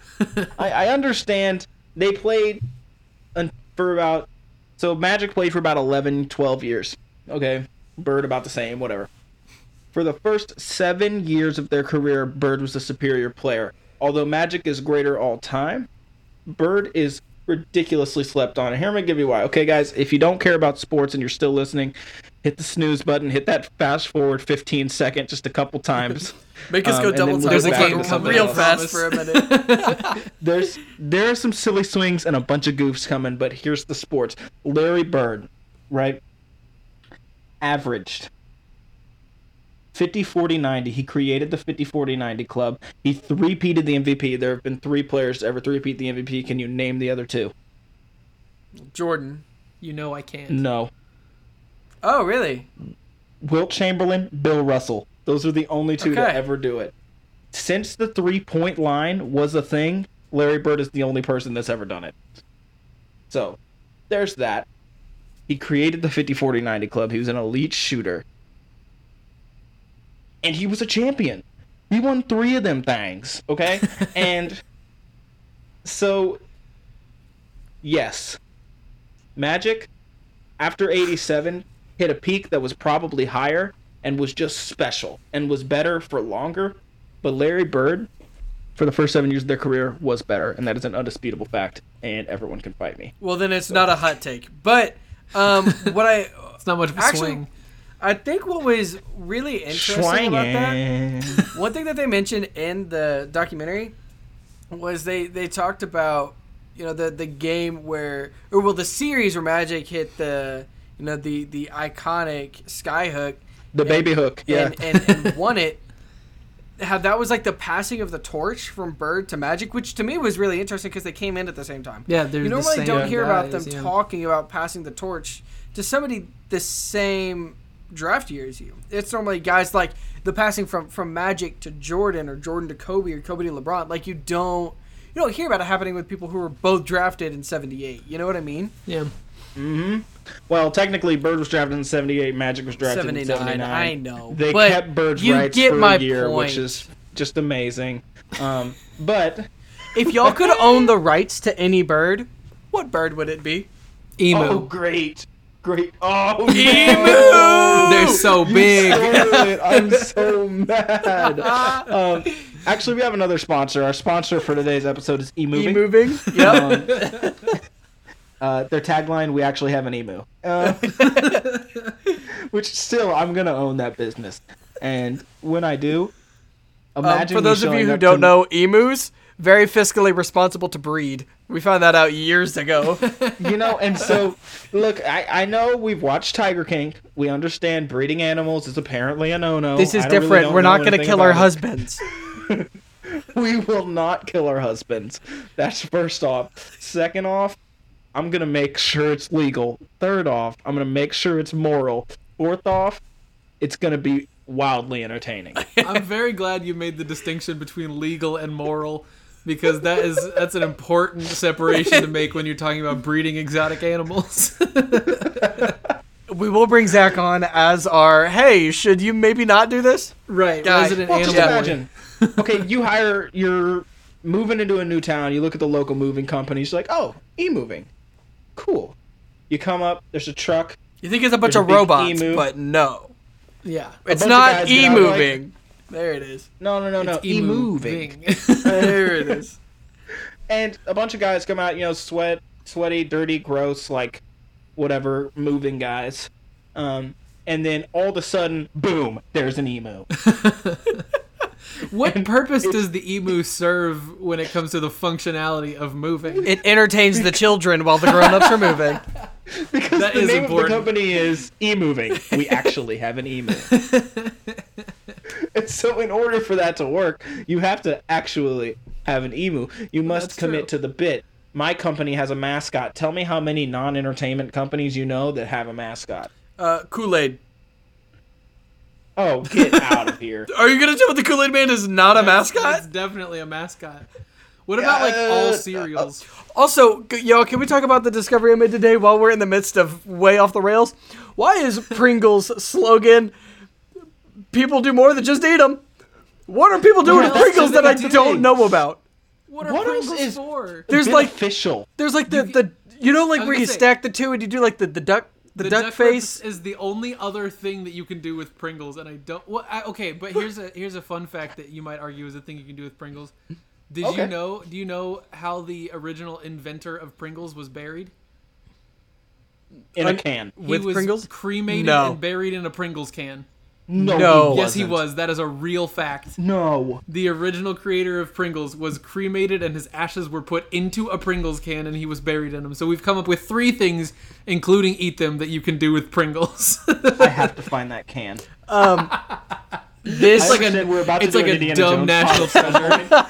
I, I understand they played for about so Magic played for about 11, 12 years. Okay, Bird about the same, whatever. For the first seven years of their career, Bird was the superior player. Although Magic is greater all time, Bird is ridiculously slept on. And here I'm gonna give you why. Okay, guys, if you don't care about sports and you're still listening, hit the snooze button, hit that fast forward 15 second just a couple times. Make us Um, go double time. There's a game real else. fast for a minute. There's there are some silly swings and a bunch of goofs coming, but here's the sports. Larry Bird, right? Averaged 50 40 90. He created the 50 40 90 club. He three-peated the MVP. There have been three players to ever three-peat the MVP. Can you name the other two? Jordan. You know I can't. No. Oh, really? Wilt Chamberlain, Bill Russell. Those are the only two to ever do it. Since the three-point line was a thing, Larry Bird is the only person that's ever done it. So, there's that. He created the 50 40 90 club. He was an elite shooter. And he was a champion. He won three of them things, okay? and so, yes. Magic, after 87, hit a peak that was probably higher and was just special and was better for longer. But Larry Bird, for the first seven years of their career, was better. And that is an undisputable fact. And everyone can fight me. Well, then it's not a hot take. But um, what I It's not much of a Actually, swing. I think what was really interesting about that one thing that they mentioned in the documentary was they they talked about you know the the game where or well the series where Magic hit the you know the the iconic skyhook The baby hook. Yeah. and, and, and won it. How that was like the passing of the torch from Bird to Magic, which to me was really interesting because they came in at the same time. Yeah, they're you the normally same don't hear about them yeah. talking about passing the torch to somebody the same draft year as you. It's normally guys like the passing from from Magic to Jordan or Jordan to Kobe or Kobe to LeBron. Like you don't you don't hear about it happening with people who were both drafted in '78. You know what I mean? Yeah. Mm-hmm. Well, technically, Bird was drafted in 78. Magic was drafted in 79. I know. They but kept Bird's you rights get for my a year, point. which is just amazing. Um, but if y'all could own the rights to any bird, what bird would it be? Emu. oh, great, great! Oh, Emu! They're so big. I'm so mad. Um, actually, we have another sponsor. Our sponsor for today's episode is eMoving. moving. Yep. Um, uh, their tagline: "We actually have an emu," uh, which still I'm gonna own that business. And when I do, Um, imagine for me those of you who don't to- know, emus very fiscally responsible to breed. We found that out years ago. you know and so look I, I know we've watched tiger king we understand breeding animals is apparently a no-no this is I don't really different. We're not going to kill our it. husbands. we will not kill our husbands that's first off second off i'm gonna make sure it's legal third off i'm gonna make sure it's moral fourth off it's gonna be wildly entertaining I'm very glad you made the distinction between legal and moral because that is that's an important separation to make when you're talking about breeding exotic animals. We will bring Zach on as our, hey, should you maybe not do this? right, Guy. resident well, just animal. boy. imagine okay you hire you're moving into a new town you look at the local moving companies you're like oh e-moving cool you come up there's a truck You think it's a bunch There's of big robots, emu. but no. Yeah, It's bunch of not guys get e out, like- moving. There it is. no no no no It's e-moving There it is. and a bunch of guys come out, you know, sweat, sweaty, dirty, gross, like whatever, moving guys. Um, and then all of a sudden, boom, there's an emu. What purpose does the emu serve when it comes to the functionality of moving? It entertains the children while the grown-ups are moving. Because That the is name important. of the company is e-moving. We actually have an emu. and so in order for that to work, you have to actually have an emu. You must That's commit true. to the bit my company has a mascot. Tell me how many non-entertainment companies you know that have a mascot. Uh, Kool Aid. Oh, get out of here. Are you gonna tell me the Kool Aid Man is not a mascot? It's definitely a mascot. What about like all Uh, cereals? Also, g- yo, can we talk about the discovery I made today while we're in the midst of way off the rails? Why is Pringles slogan? People do more than just eat them. What are people doing What with Pringles do that I do? don't know about? What are what else Pringles is- for? There's like official. there's like the the you know like where you say- stack the two and you do like the the duck the, duck, rip face. is the only other thing that you can do with Pringles, and I don't. Well, I, okay, but here's a here's a fun fact that you might argue is a thing you can do with Pringles. Did Okay. you know? Do you know how the original inventor of Pringles was buried? in a can. He With was Pringles? cremated No. and buried in a Pringles can. No, No. he Yes, he wasn't. That is a real fact. No. The original creator of Pringles was cremated and his ashes were put into a Pringles can and he was buried in them. So we've come up with three things, including eat them, that you can do with Pringles. I have to find that can. Um, this I like a- we're about to it's do like an a Indiana dumb Jones national treasure.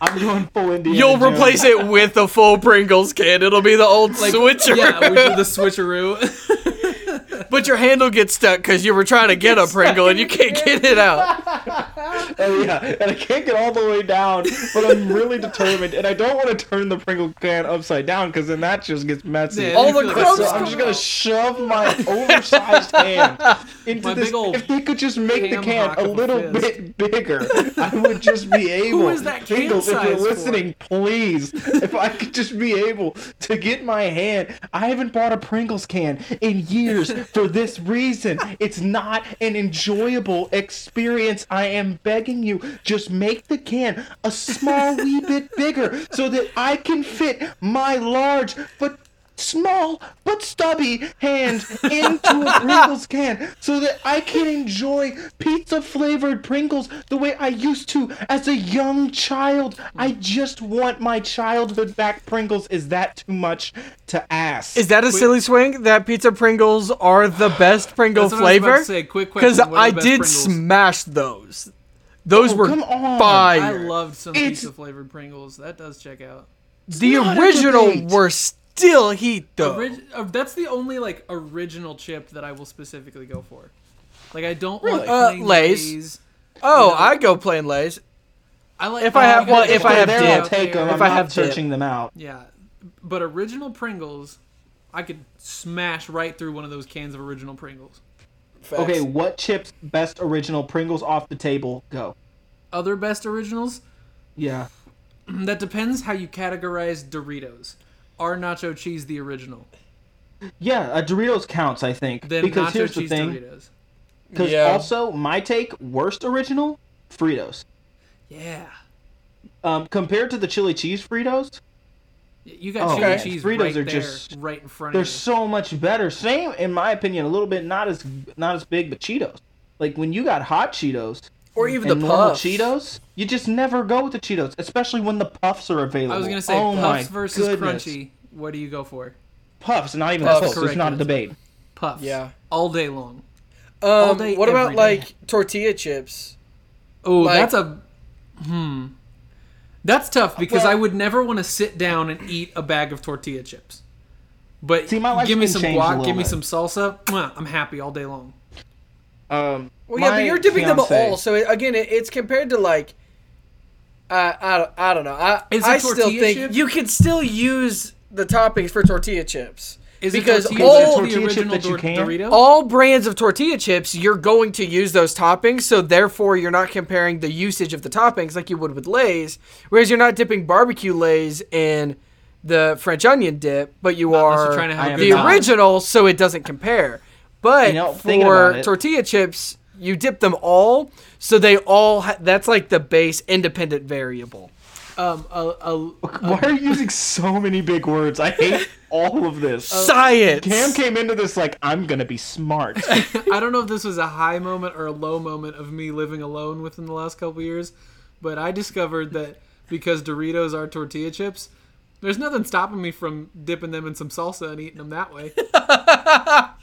I'm going full Indiana. you'll Jones. replace it with the full Pringles can. It'll be the old switcher. yeah, we do the switcheroo. but your handle gets stuck because you were trying to get a Pringle and you can't get it out. Oh yeah, and I can't get all the way down, but I'm really determined, and I don't want to turn the Pringle can upside down because then that just gets messy. Yeah, All the crumbs So I'm just gonna shove my oversized hand into My this. big old if they could just make the can a of a little bit bigger, I would just be able. is that can Pringles, if you're size for? listening, please. If I could just be able to get my hand. I haven't bought a Pringles can in years for this reason. It's not an enjoyable experience. I am begging you, just make the can a small wee bit bigger so that I can fit my large but small but stubby hand into a Pringles can so that I can enjoy pizza flavored Pringles the way I used to as a young child. I just want my childhood back Pringles. Is that too much to ask? Is that a silly swing? That pizza Pringles are the best Pringle That's what I was about flavor? to say. Quick question. Because what are I did Pringles? smash those. Those Oh, were come on. fire. I loved some It's- pizza flavored Pringles. That does check out. the original debate. were still heat though. Orig- uh, that's the only like original chip that I will specifically go for. Like I don't Really? want Uh, plain Lay's. Lay's. oh, you know- I go plain lays. I like If I have- you well, if I have dip dip. I'll take them. If I'm I not have dip. searching them out. Yeah, but original Pringles, I could smash right through one of those cans of original Pringles. Okay, what chips best original Pringles off the table? Go. Other best originals? Yeah. That depends how you categorize Doritos. Are nacho cheese the original? Yeah, uh, Doritos counts, I think. Then because nacho here's the cheese thing. Doritos. Because Yeah. also, my take, worst original, Fritos. Yeah. Um, compared to the chili cheese Fritos, You got Oh, chili okay. cheese Fritos right are there, just- right in front they're of you. so much better. Same, in my opinion, a little bit not as not as big, but Cheetos. Like when you got hot Cheetos or even and the normal puffs. Cheetos, you just never go with the Cheetos, especially when the puffs are available. I was gonna say oh my puffs versus goodness. crunchy. What do you go for? Puffs, not even Puffs. close. It's not a debate. Puffs. Yeah. All day long. Um, day, what about every day. like tortilla chips? Oh, Like- that's a hmm. That's tough because Well- I would never want to sit down and eat a bag of tortilla chips. But See, my give me some guac, give me bit. some salsa. I'm happy all day long. Um, Well, yeah, but you're dipping them all. So it, again, it, it's compared to like, uh, I don't, I don't know. I, Is it I still think chip? you can still use the toppings for tortilla chips. Is Because it tortilla, all- is it Tortilla the chip original that you can? Dorito? All brands of tortilla chips, you're going to use those toppings, so therefore you're not comparing the usage of the toppings like you would with Lay's. Whereas you're not dipping barbecue Lay's in the French onion dip, but you unless are you're trying to have I a am the not. original, so it doesn't compare. But You know, for tortilla chips, you dip them all, so they all ha- that's like the base independent variable. Um, a, a, Why are you using so many big words? I hate all of this. Science. Cam came into this like I'm gonna be smart. I don't know if this was a high moment or a low moment of me living alone within the last couple years, but I discovered that because Doritos are tortilla chips, there's nothing stopping me from dipping them in some salsa and eating them that way.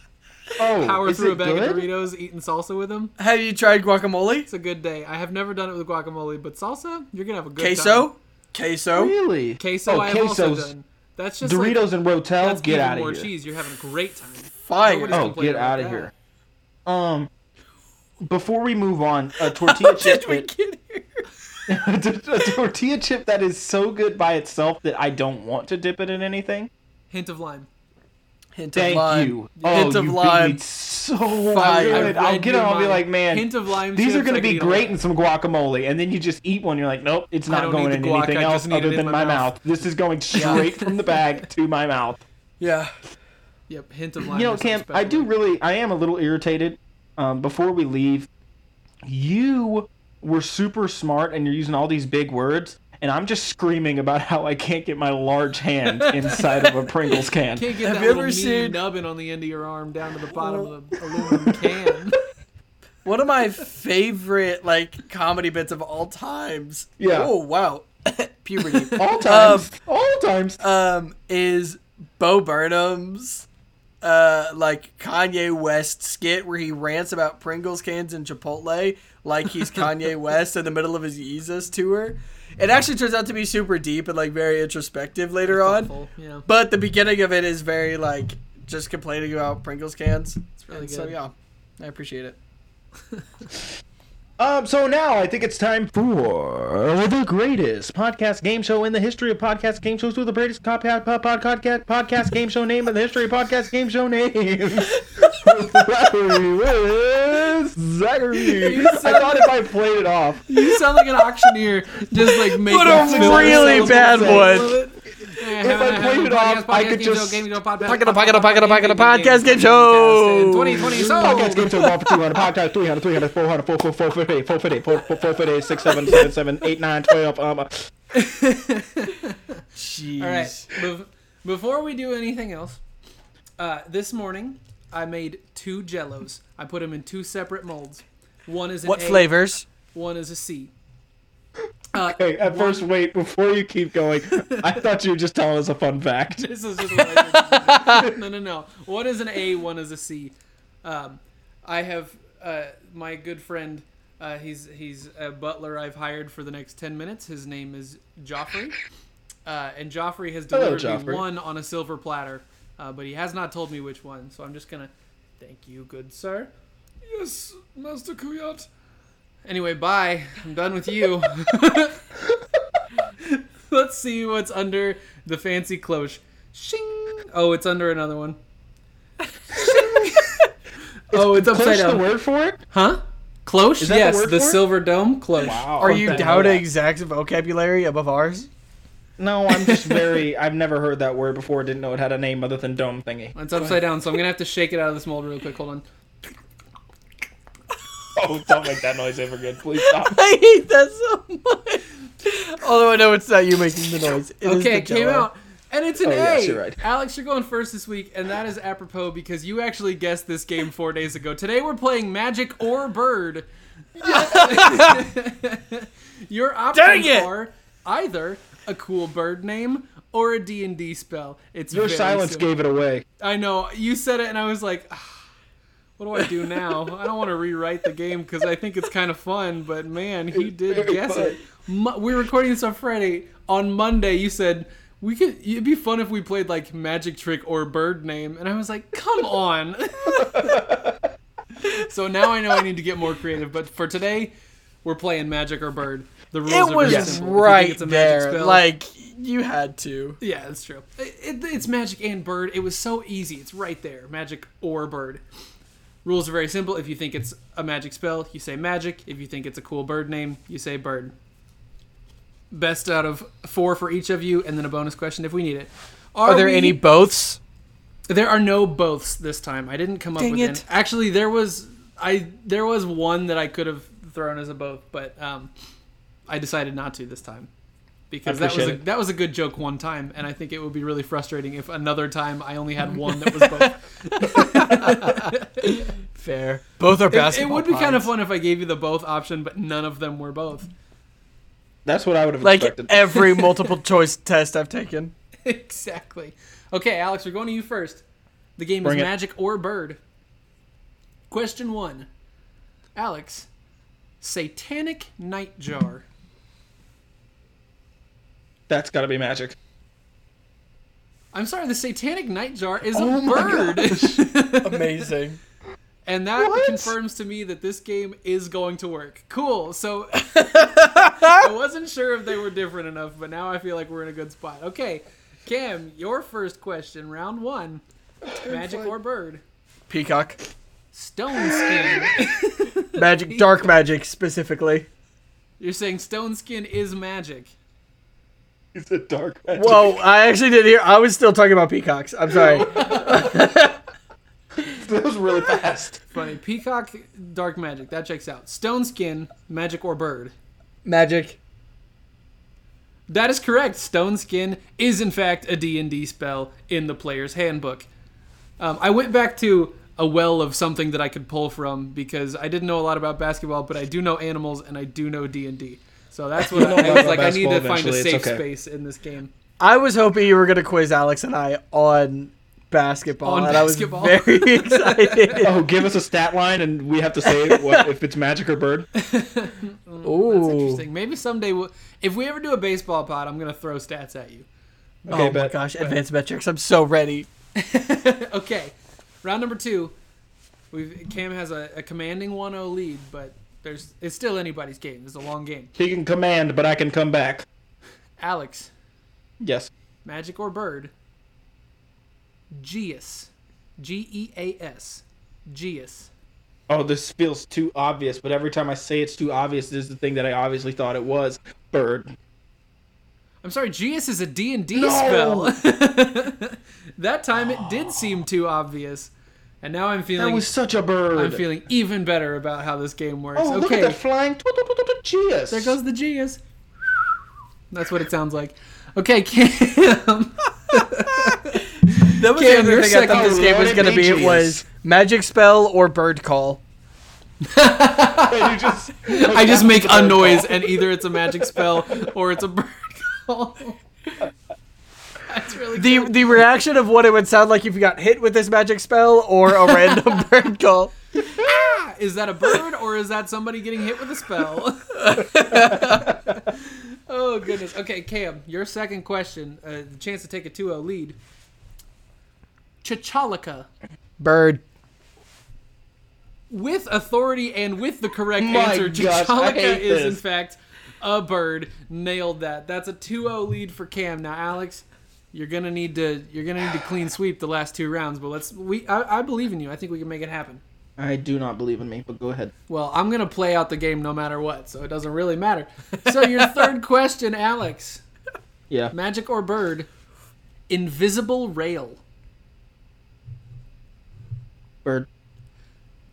Oh, Power is through a bag good? of Doritos, eating salsa with them. Have you tried guacamole? It's a good day. I have never done it with guacamole, but salsa, you're gonna have a good Queso? time. Queso. Queso, really? Queso Oh, I have also quesos. done. That's just like, Doritos and Rotel. that's Get out of more here. cheese. You're having a great time. Fire. Nobody's Oh, complaining get out of here. Um, before we move on, a tortilla How chip. did we get here? a tortilla chip that is so good by itself that I don't want to dip it in anything. Hint of lime. Hint Thank of lime. you. Hint oh, of you lime. beat me so Fire. good. I'll get it. I'll be like, man, Hint of lime. these are going to be great in some guacamole, and then you just eat one. You're like, nope, it's not going in guac, anything else other than my my mouth. mouth. This is going straight from the bag to my mouth. Yeah. Yep. Hint of lime. You know, Cam, I do really, I am a little irritated. Um, before we leave, you were super smart, and you're using all these big words, and I'm just screaming about how I can't get my large hand inside of a Pringles can. Can't get Have that you little ever seen- nubbin on the end of your arm down to the bottom of the aluminum can. One of my favorite like comedy bits of all times. Yeah. Oh wow. Puberty. All times, all times. um, is Bo Burnham's uh like Kanye West skit where he rants about Pringles cans and Chipotle like he's Kanye West in the middle of his Yeezus tour. It actually turns out to be super deep and like very introspective later on. Yeah. But the beginning of it is very like just complaining about Pringles cans. It's really So good. So yeah, I appreciate it. Um, so now I think it's time for the greatest podcast game show in the history of podcast game shows with the greatest podcast podcast podcast game show name in the history of podcast game show names. Zachary with Zachary. I thought if I played it off, You sound like an auctioneer, just like making What a really bad website. one. If I played it off, I could just- Pocket a pocket a pocket a pocket a podcast game show. 2020 so podcast game show one for 200, podcast 300, 300, 400, 400, 458, 458, 458, 6, 7, 7, 7, 8, 9, 12. Um, uh, Jeez. All right. bef- Before we do anything else, uh, this morning I made two Jellos. I put them in two separate molds. One is an What A, flavors? One is a C. Uh, Hey, at first, wait, before you keep going, I thought you were just telling us a fun fact. This is just what I no, no, no. One is an A, one is a C. Um, I have uh, my good friend. Uh, he's he's a butler I've hired for the next ten minutes. His name is Joffrey, uh, and Joffrey has Hello, delivered me one on a silver platter, uh, but he has not told me which one. So I'm just gonna thank you, good sir. Yes, Master Kuyat. Anyway, bye. I'm done with you. Let's see what's under the fancy cloche. Shing. Oh, it's under another one. Shing. oh, it's upside Close the word for it? Huh? Cloche? Is that the yes, word the for it? silver dome cloche. Are you Fuck that. doubting Zach's vocabulary above ours? No, I'm just very. I've never heard that word before. Didn't know it had a name other than dome thingy. It's upside down, so I'm gonna have to shake it out of this mold real quick. Hold on. Oh, don't make that noise ever again. Please stop. I hate that so much. Although I know it's not you making the noise. It is okay, the it came out. And it's an Oh, A. yes, you're right. Alex, you're going first this week, and that is apropos because you actually guessed this game four days ago. Today we're playing Magic or Bird. Your options Dang it! are either a cool bird name or a D&D spell. It's Your silence simple. gave it away. I know. You said it, and I was like, "Ah, what do I do now? I don't want to rewrite the game because I think it's kind of fun, but man, he did guess fun. it. Mo- we're recording this on Friday. On Monday, you said we could. It'd be fun if we played like Magic Trick or Bird Name, and I was like, come on. so now I know I need to get more creative. But for today, we're playing Magic or Bird. The rules It was right it's a magic there. Like you had to. yeah, that's true. It, it- it's magic and bird. It was so easy. It's right there. Magic or bird. Rules are very simple. If you think it's a magic spell, you say magic. If you think it's a cool bird name, you say bird. Best out of four for each of you, and then a bonus question if we need it. Are, there we- any boths? There are no boths this time. I didn't come up Dang with it. any. Actually, there was I there was one that I could have thrown as a both, but um, I decided not to this time because that was a, it. that was a good joke one time, and I think it would be really frustrating if another time I only had one that was both. Fair. Both are it, basketball. it would be kind of fun if I gave you the both option, but none of them were both. That's what I would have Like expected. every multiple choice test I've taken. exactly. Okay, Alex, we're going to you first. The game Bring is it. Magic or Bird. Question one. Alex, Satanic Nightjar. That's got to be magic. I'm sorry, the Satanic Nightjar is Oh a bird. Amazing. and that What? confirms to me that this game is going to work. Cool. So I wasn't sure if they were different enough, but now I feel like we're in a good spot. Okay, Cam, your first question, round one magic or bird? Peacock. Stone skin. Magic, dark magic specifically. You're saying stone skin is magic. It's a dark magic. Whoa, I actually did hear. I was still talking about peacocks. I'm sorry. that was really fast. Funny. Peacock, dark magic. That checks out. Stone skin, magic or bird. magic. That is correct. Stone Skin is in fact a D&D spell in the player's handbook. Um, I went back to a well of something that I could pull from because I didn't know a lot about basketball, but I do know animals and I do know D&D. So that's what I, I was like. I need to basketball find a safe okay. space in this game. I was hoping you were gonna quiz Alex and I on basketball, On and I was basketball. very excited. Oh, give us a stat line, and we have to say what, if it's magic or bird. That's interesting. Maybe someday, we'll, if we ever do a baseball pod, I'm gonna throw stats at you. Oh okay, oh my bet. gosh, advanced metrics. I'm so ready. okay, round number two. We've Cam has a, a commanding 1-0 lead, but there's it's still anybody's game. It's a long game. He can command, but I can come back. Alex, Yes. Magic or bird? Geas. G E A S. Geas. Oh, this feels too obvious, but every time I say it's too obvious, this is the thing that I obviously thought it was. Bird. I'm sorry, Geas is a D&D No! spell. that time it did seem too obvious. And now I'm feeling That was such a bird. I'm feeling even better about how this game works. oh, look at that flying. Geas. There goes the Geas. That's what it sounds like. Okay, Cam. That was Cam, the your other thing I thought this game was gonna be. It was magic spell or bird call. you just, I just make a noise and either it's a magic spell or it's a bird call. That's really The good. the reaction of what it would sound like if you got hit with this magic spell or a random bird call. Is that a bird or is that somebody getting hit with a spell? oh goodness. Okay, Cam, your second question, uh, the chance to take a 2-0 lead. Chachalaca. Bird. With authority and with the correct My answer, gosh, I Chachalaca hate is in fact a bird. Nailed that. That's a 2-0 lead for Cam. Now, Alex, you're gonna need to you're gonna need to clean sweep the last two rounds. But let's we I, I believe in you. I think we can make it happen. I do not believe in me, but go ahead. Well, I'm gonna play out the game no matter what, so it doesn't really matter. So your third question, Alex: Yeah. Magic or bird? Invisible rail. Bird.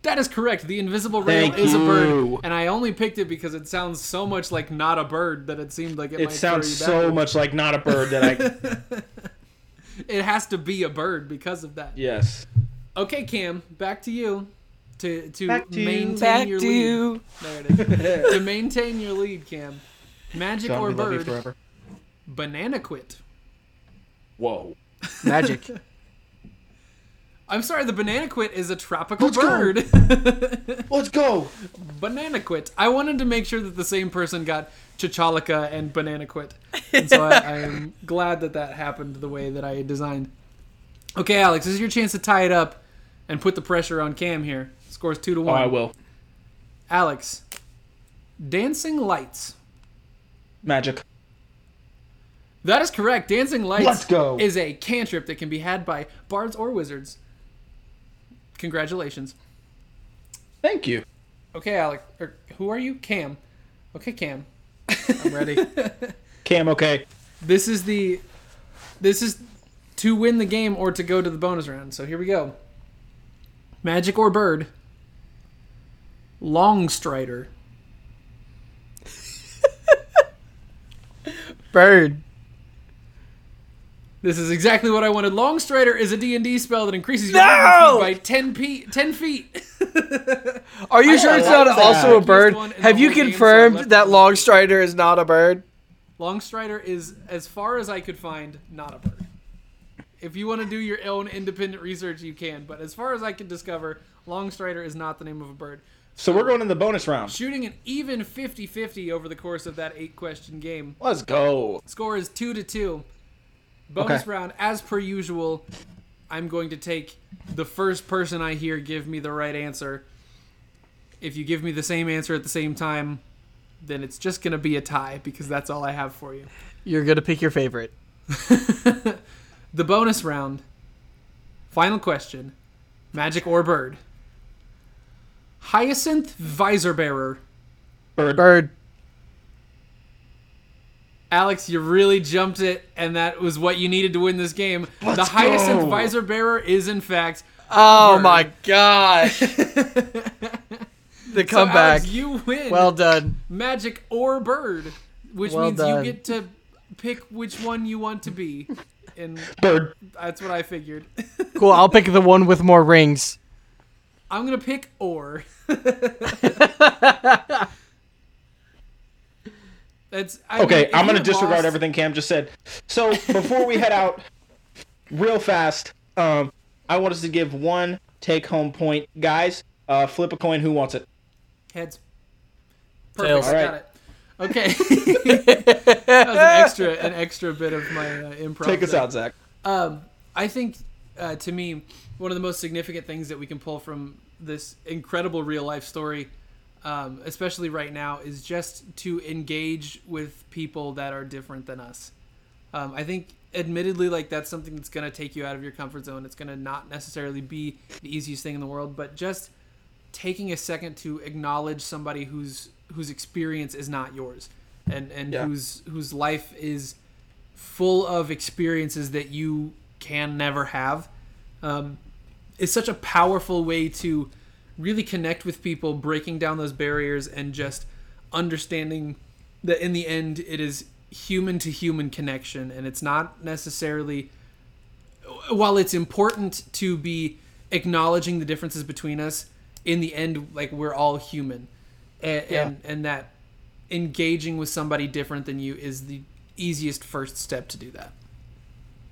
That is correct. The invisible rail Thank is a bird, and I only picked it because it sounds so much like not a bird that it seemed like it, It might sounds throw you so backwards. much like not a bird that I. It has to be a bird because of that. yes. Okay, Cam, back to you. To to Back to you. maintain Back your to- lead. There it is. to maintain your lead, Cam. Magic John, or we love you bird? forever. Banana quit. Whoa. Magic. I'm sorry, the banana quit is a tropical Let's go. bird. Let's go. banana quit. I wanted to make sure that the same person got Chachalaca and banana quit. And so I, I am glad that that happened the way that I designed. Okay, Alex, this is your chance to tie it up and put the pressure on Cam here. Scores two to Oh, one. I will. Alex, dancing lights. Magic. That is correct. Dancing lights Let's go. is a cantrip that can be had by bards or wizards. Congratulations. Thank you. Okay, Alex. Or er, who are you? Cam. Okay, Cam. I'm ready. Cam, okay. this is the this is to win the game or to go to the bonus round. So here we go. Magic or bird. Long strider. Bird. This is exactly what I wanted. Longstrider is a D&D spell that increases your No! movement speed by 10 feet. 10 feet. Are you I sure it's not that. also a bird? one in the Have you whole game, so confirmed that it. Longstrider is not a bird? Longstrider is, as far as I could find, not a bird. If you want to do your own independent research, you can. But as far as I could discover, Longstrider is not the name of a bird. So we're going in the bonus round. Shooting an even 50-50 over the course of that eight question game. Let's go. Score is two to two. Bonus Okay. round, as per usual. I'm going to take the first person I hear give me the right answer. If you give me the same answer at the same time, then it's just going to be a tie because that's all I have for you. You're gonna pick your favorite. The bonus round. Final question. Magic or bird? Hyacinth visor bearer. Bird. Bird. Alex, you really jumped it, and that was what you needed to win this game. the Let's hyacinth go. visor bearer is, in fact, Oh Bird. my gosh. the so comeback. Alex, you win. well done. magic or bird, which Well means done. you get to pick which one you want to be, and Bird. that's what I figured. Cool. I'll pick the one with more rings. I'm gonna pick or. That's I Okay, mean, I'm gonna disregard lost- everything Cam just said. So before we head out, real fast, um, I want us to give one take-home point, guys. Uh, flip a coin. Who wants it? Heads. Perfect. Tails. I got Alright. it. Okay. that was an extra, an extra bit of my uh, improv. Take us there. out, Zach. Um, I think, uh, to me, one of the most significant things that we can pull from this incredible real life story, um, especially right now, is just to engage with people that are different than us. Um, I think, admittedly, like that's something that's going to take you out of your comfort zone. It's going to not necessarily be the easiest thing in the world, but just taking a second to acknowledge somebody whose whose experience is not yours, and and Yeah. whose whose life is full of experiences that you can never have um, is such a powerful way to really connect with people, breaking down those barriers and just understanding that in the end it is human to human connection and it's not necessarily while it's important to be acknowledging the differences between us in the end like we're all human and Yeah. and, and that engaging with somebody different than you is the easiest first step to do that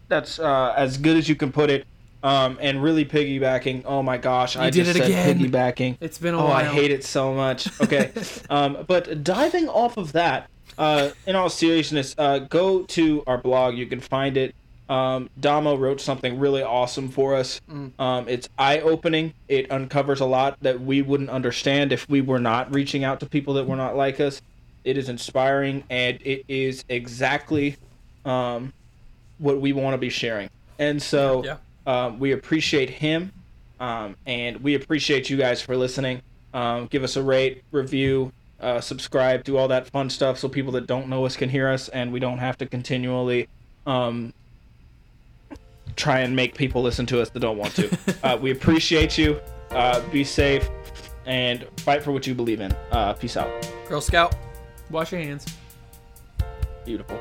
That's uh, as good as you can put it. Um, and really piggybacking. Oh my gosh, I did just it said again. piggybacking. it's been a Oh, while I hate it so much. Okay, um, but diving off of that, uh, in all seriousness, uh, go to our blog. You can find it. Um, Damo wrote something really awesome for us. Um, it's eye opening. It uncovers a lot that we wouldn't understand if we were not reaching out to people that were not like us. It is inspiring, and it is exactly um, what we want to be sharing. And so Yeah. Um, we appreciate him, um, and we appreciate you guys for listening. Um, give us a rate, review, uh, subscribe, do all that fun stuff so people that don't know us can hear us, and we don't have to continually um, try and make people listen to us that don't want to. uh, we appreciate you. Uh, be safe and fight for what you believe in. Uh, peace out. Girl Scout. wash your hands Beautiful.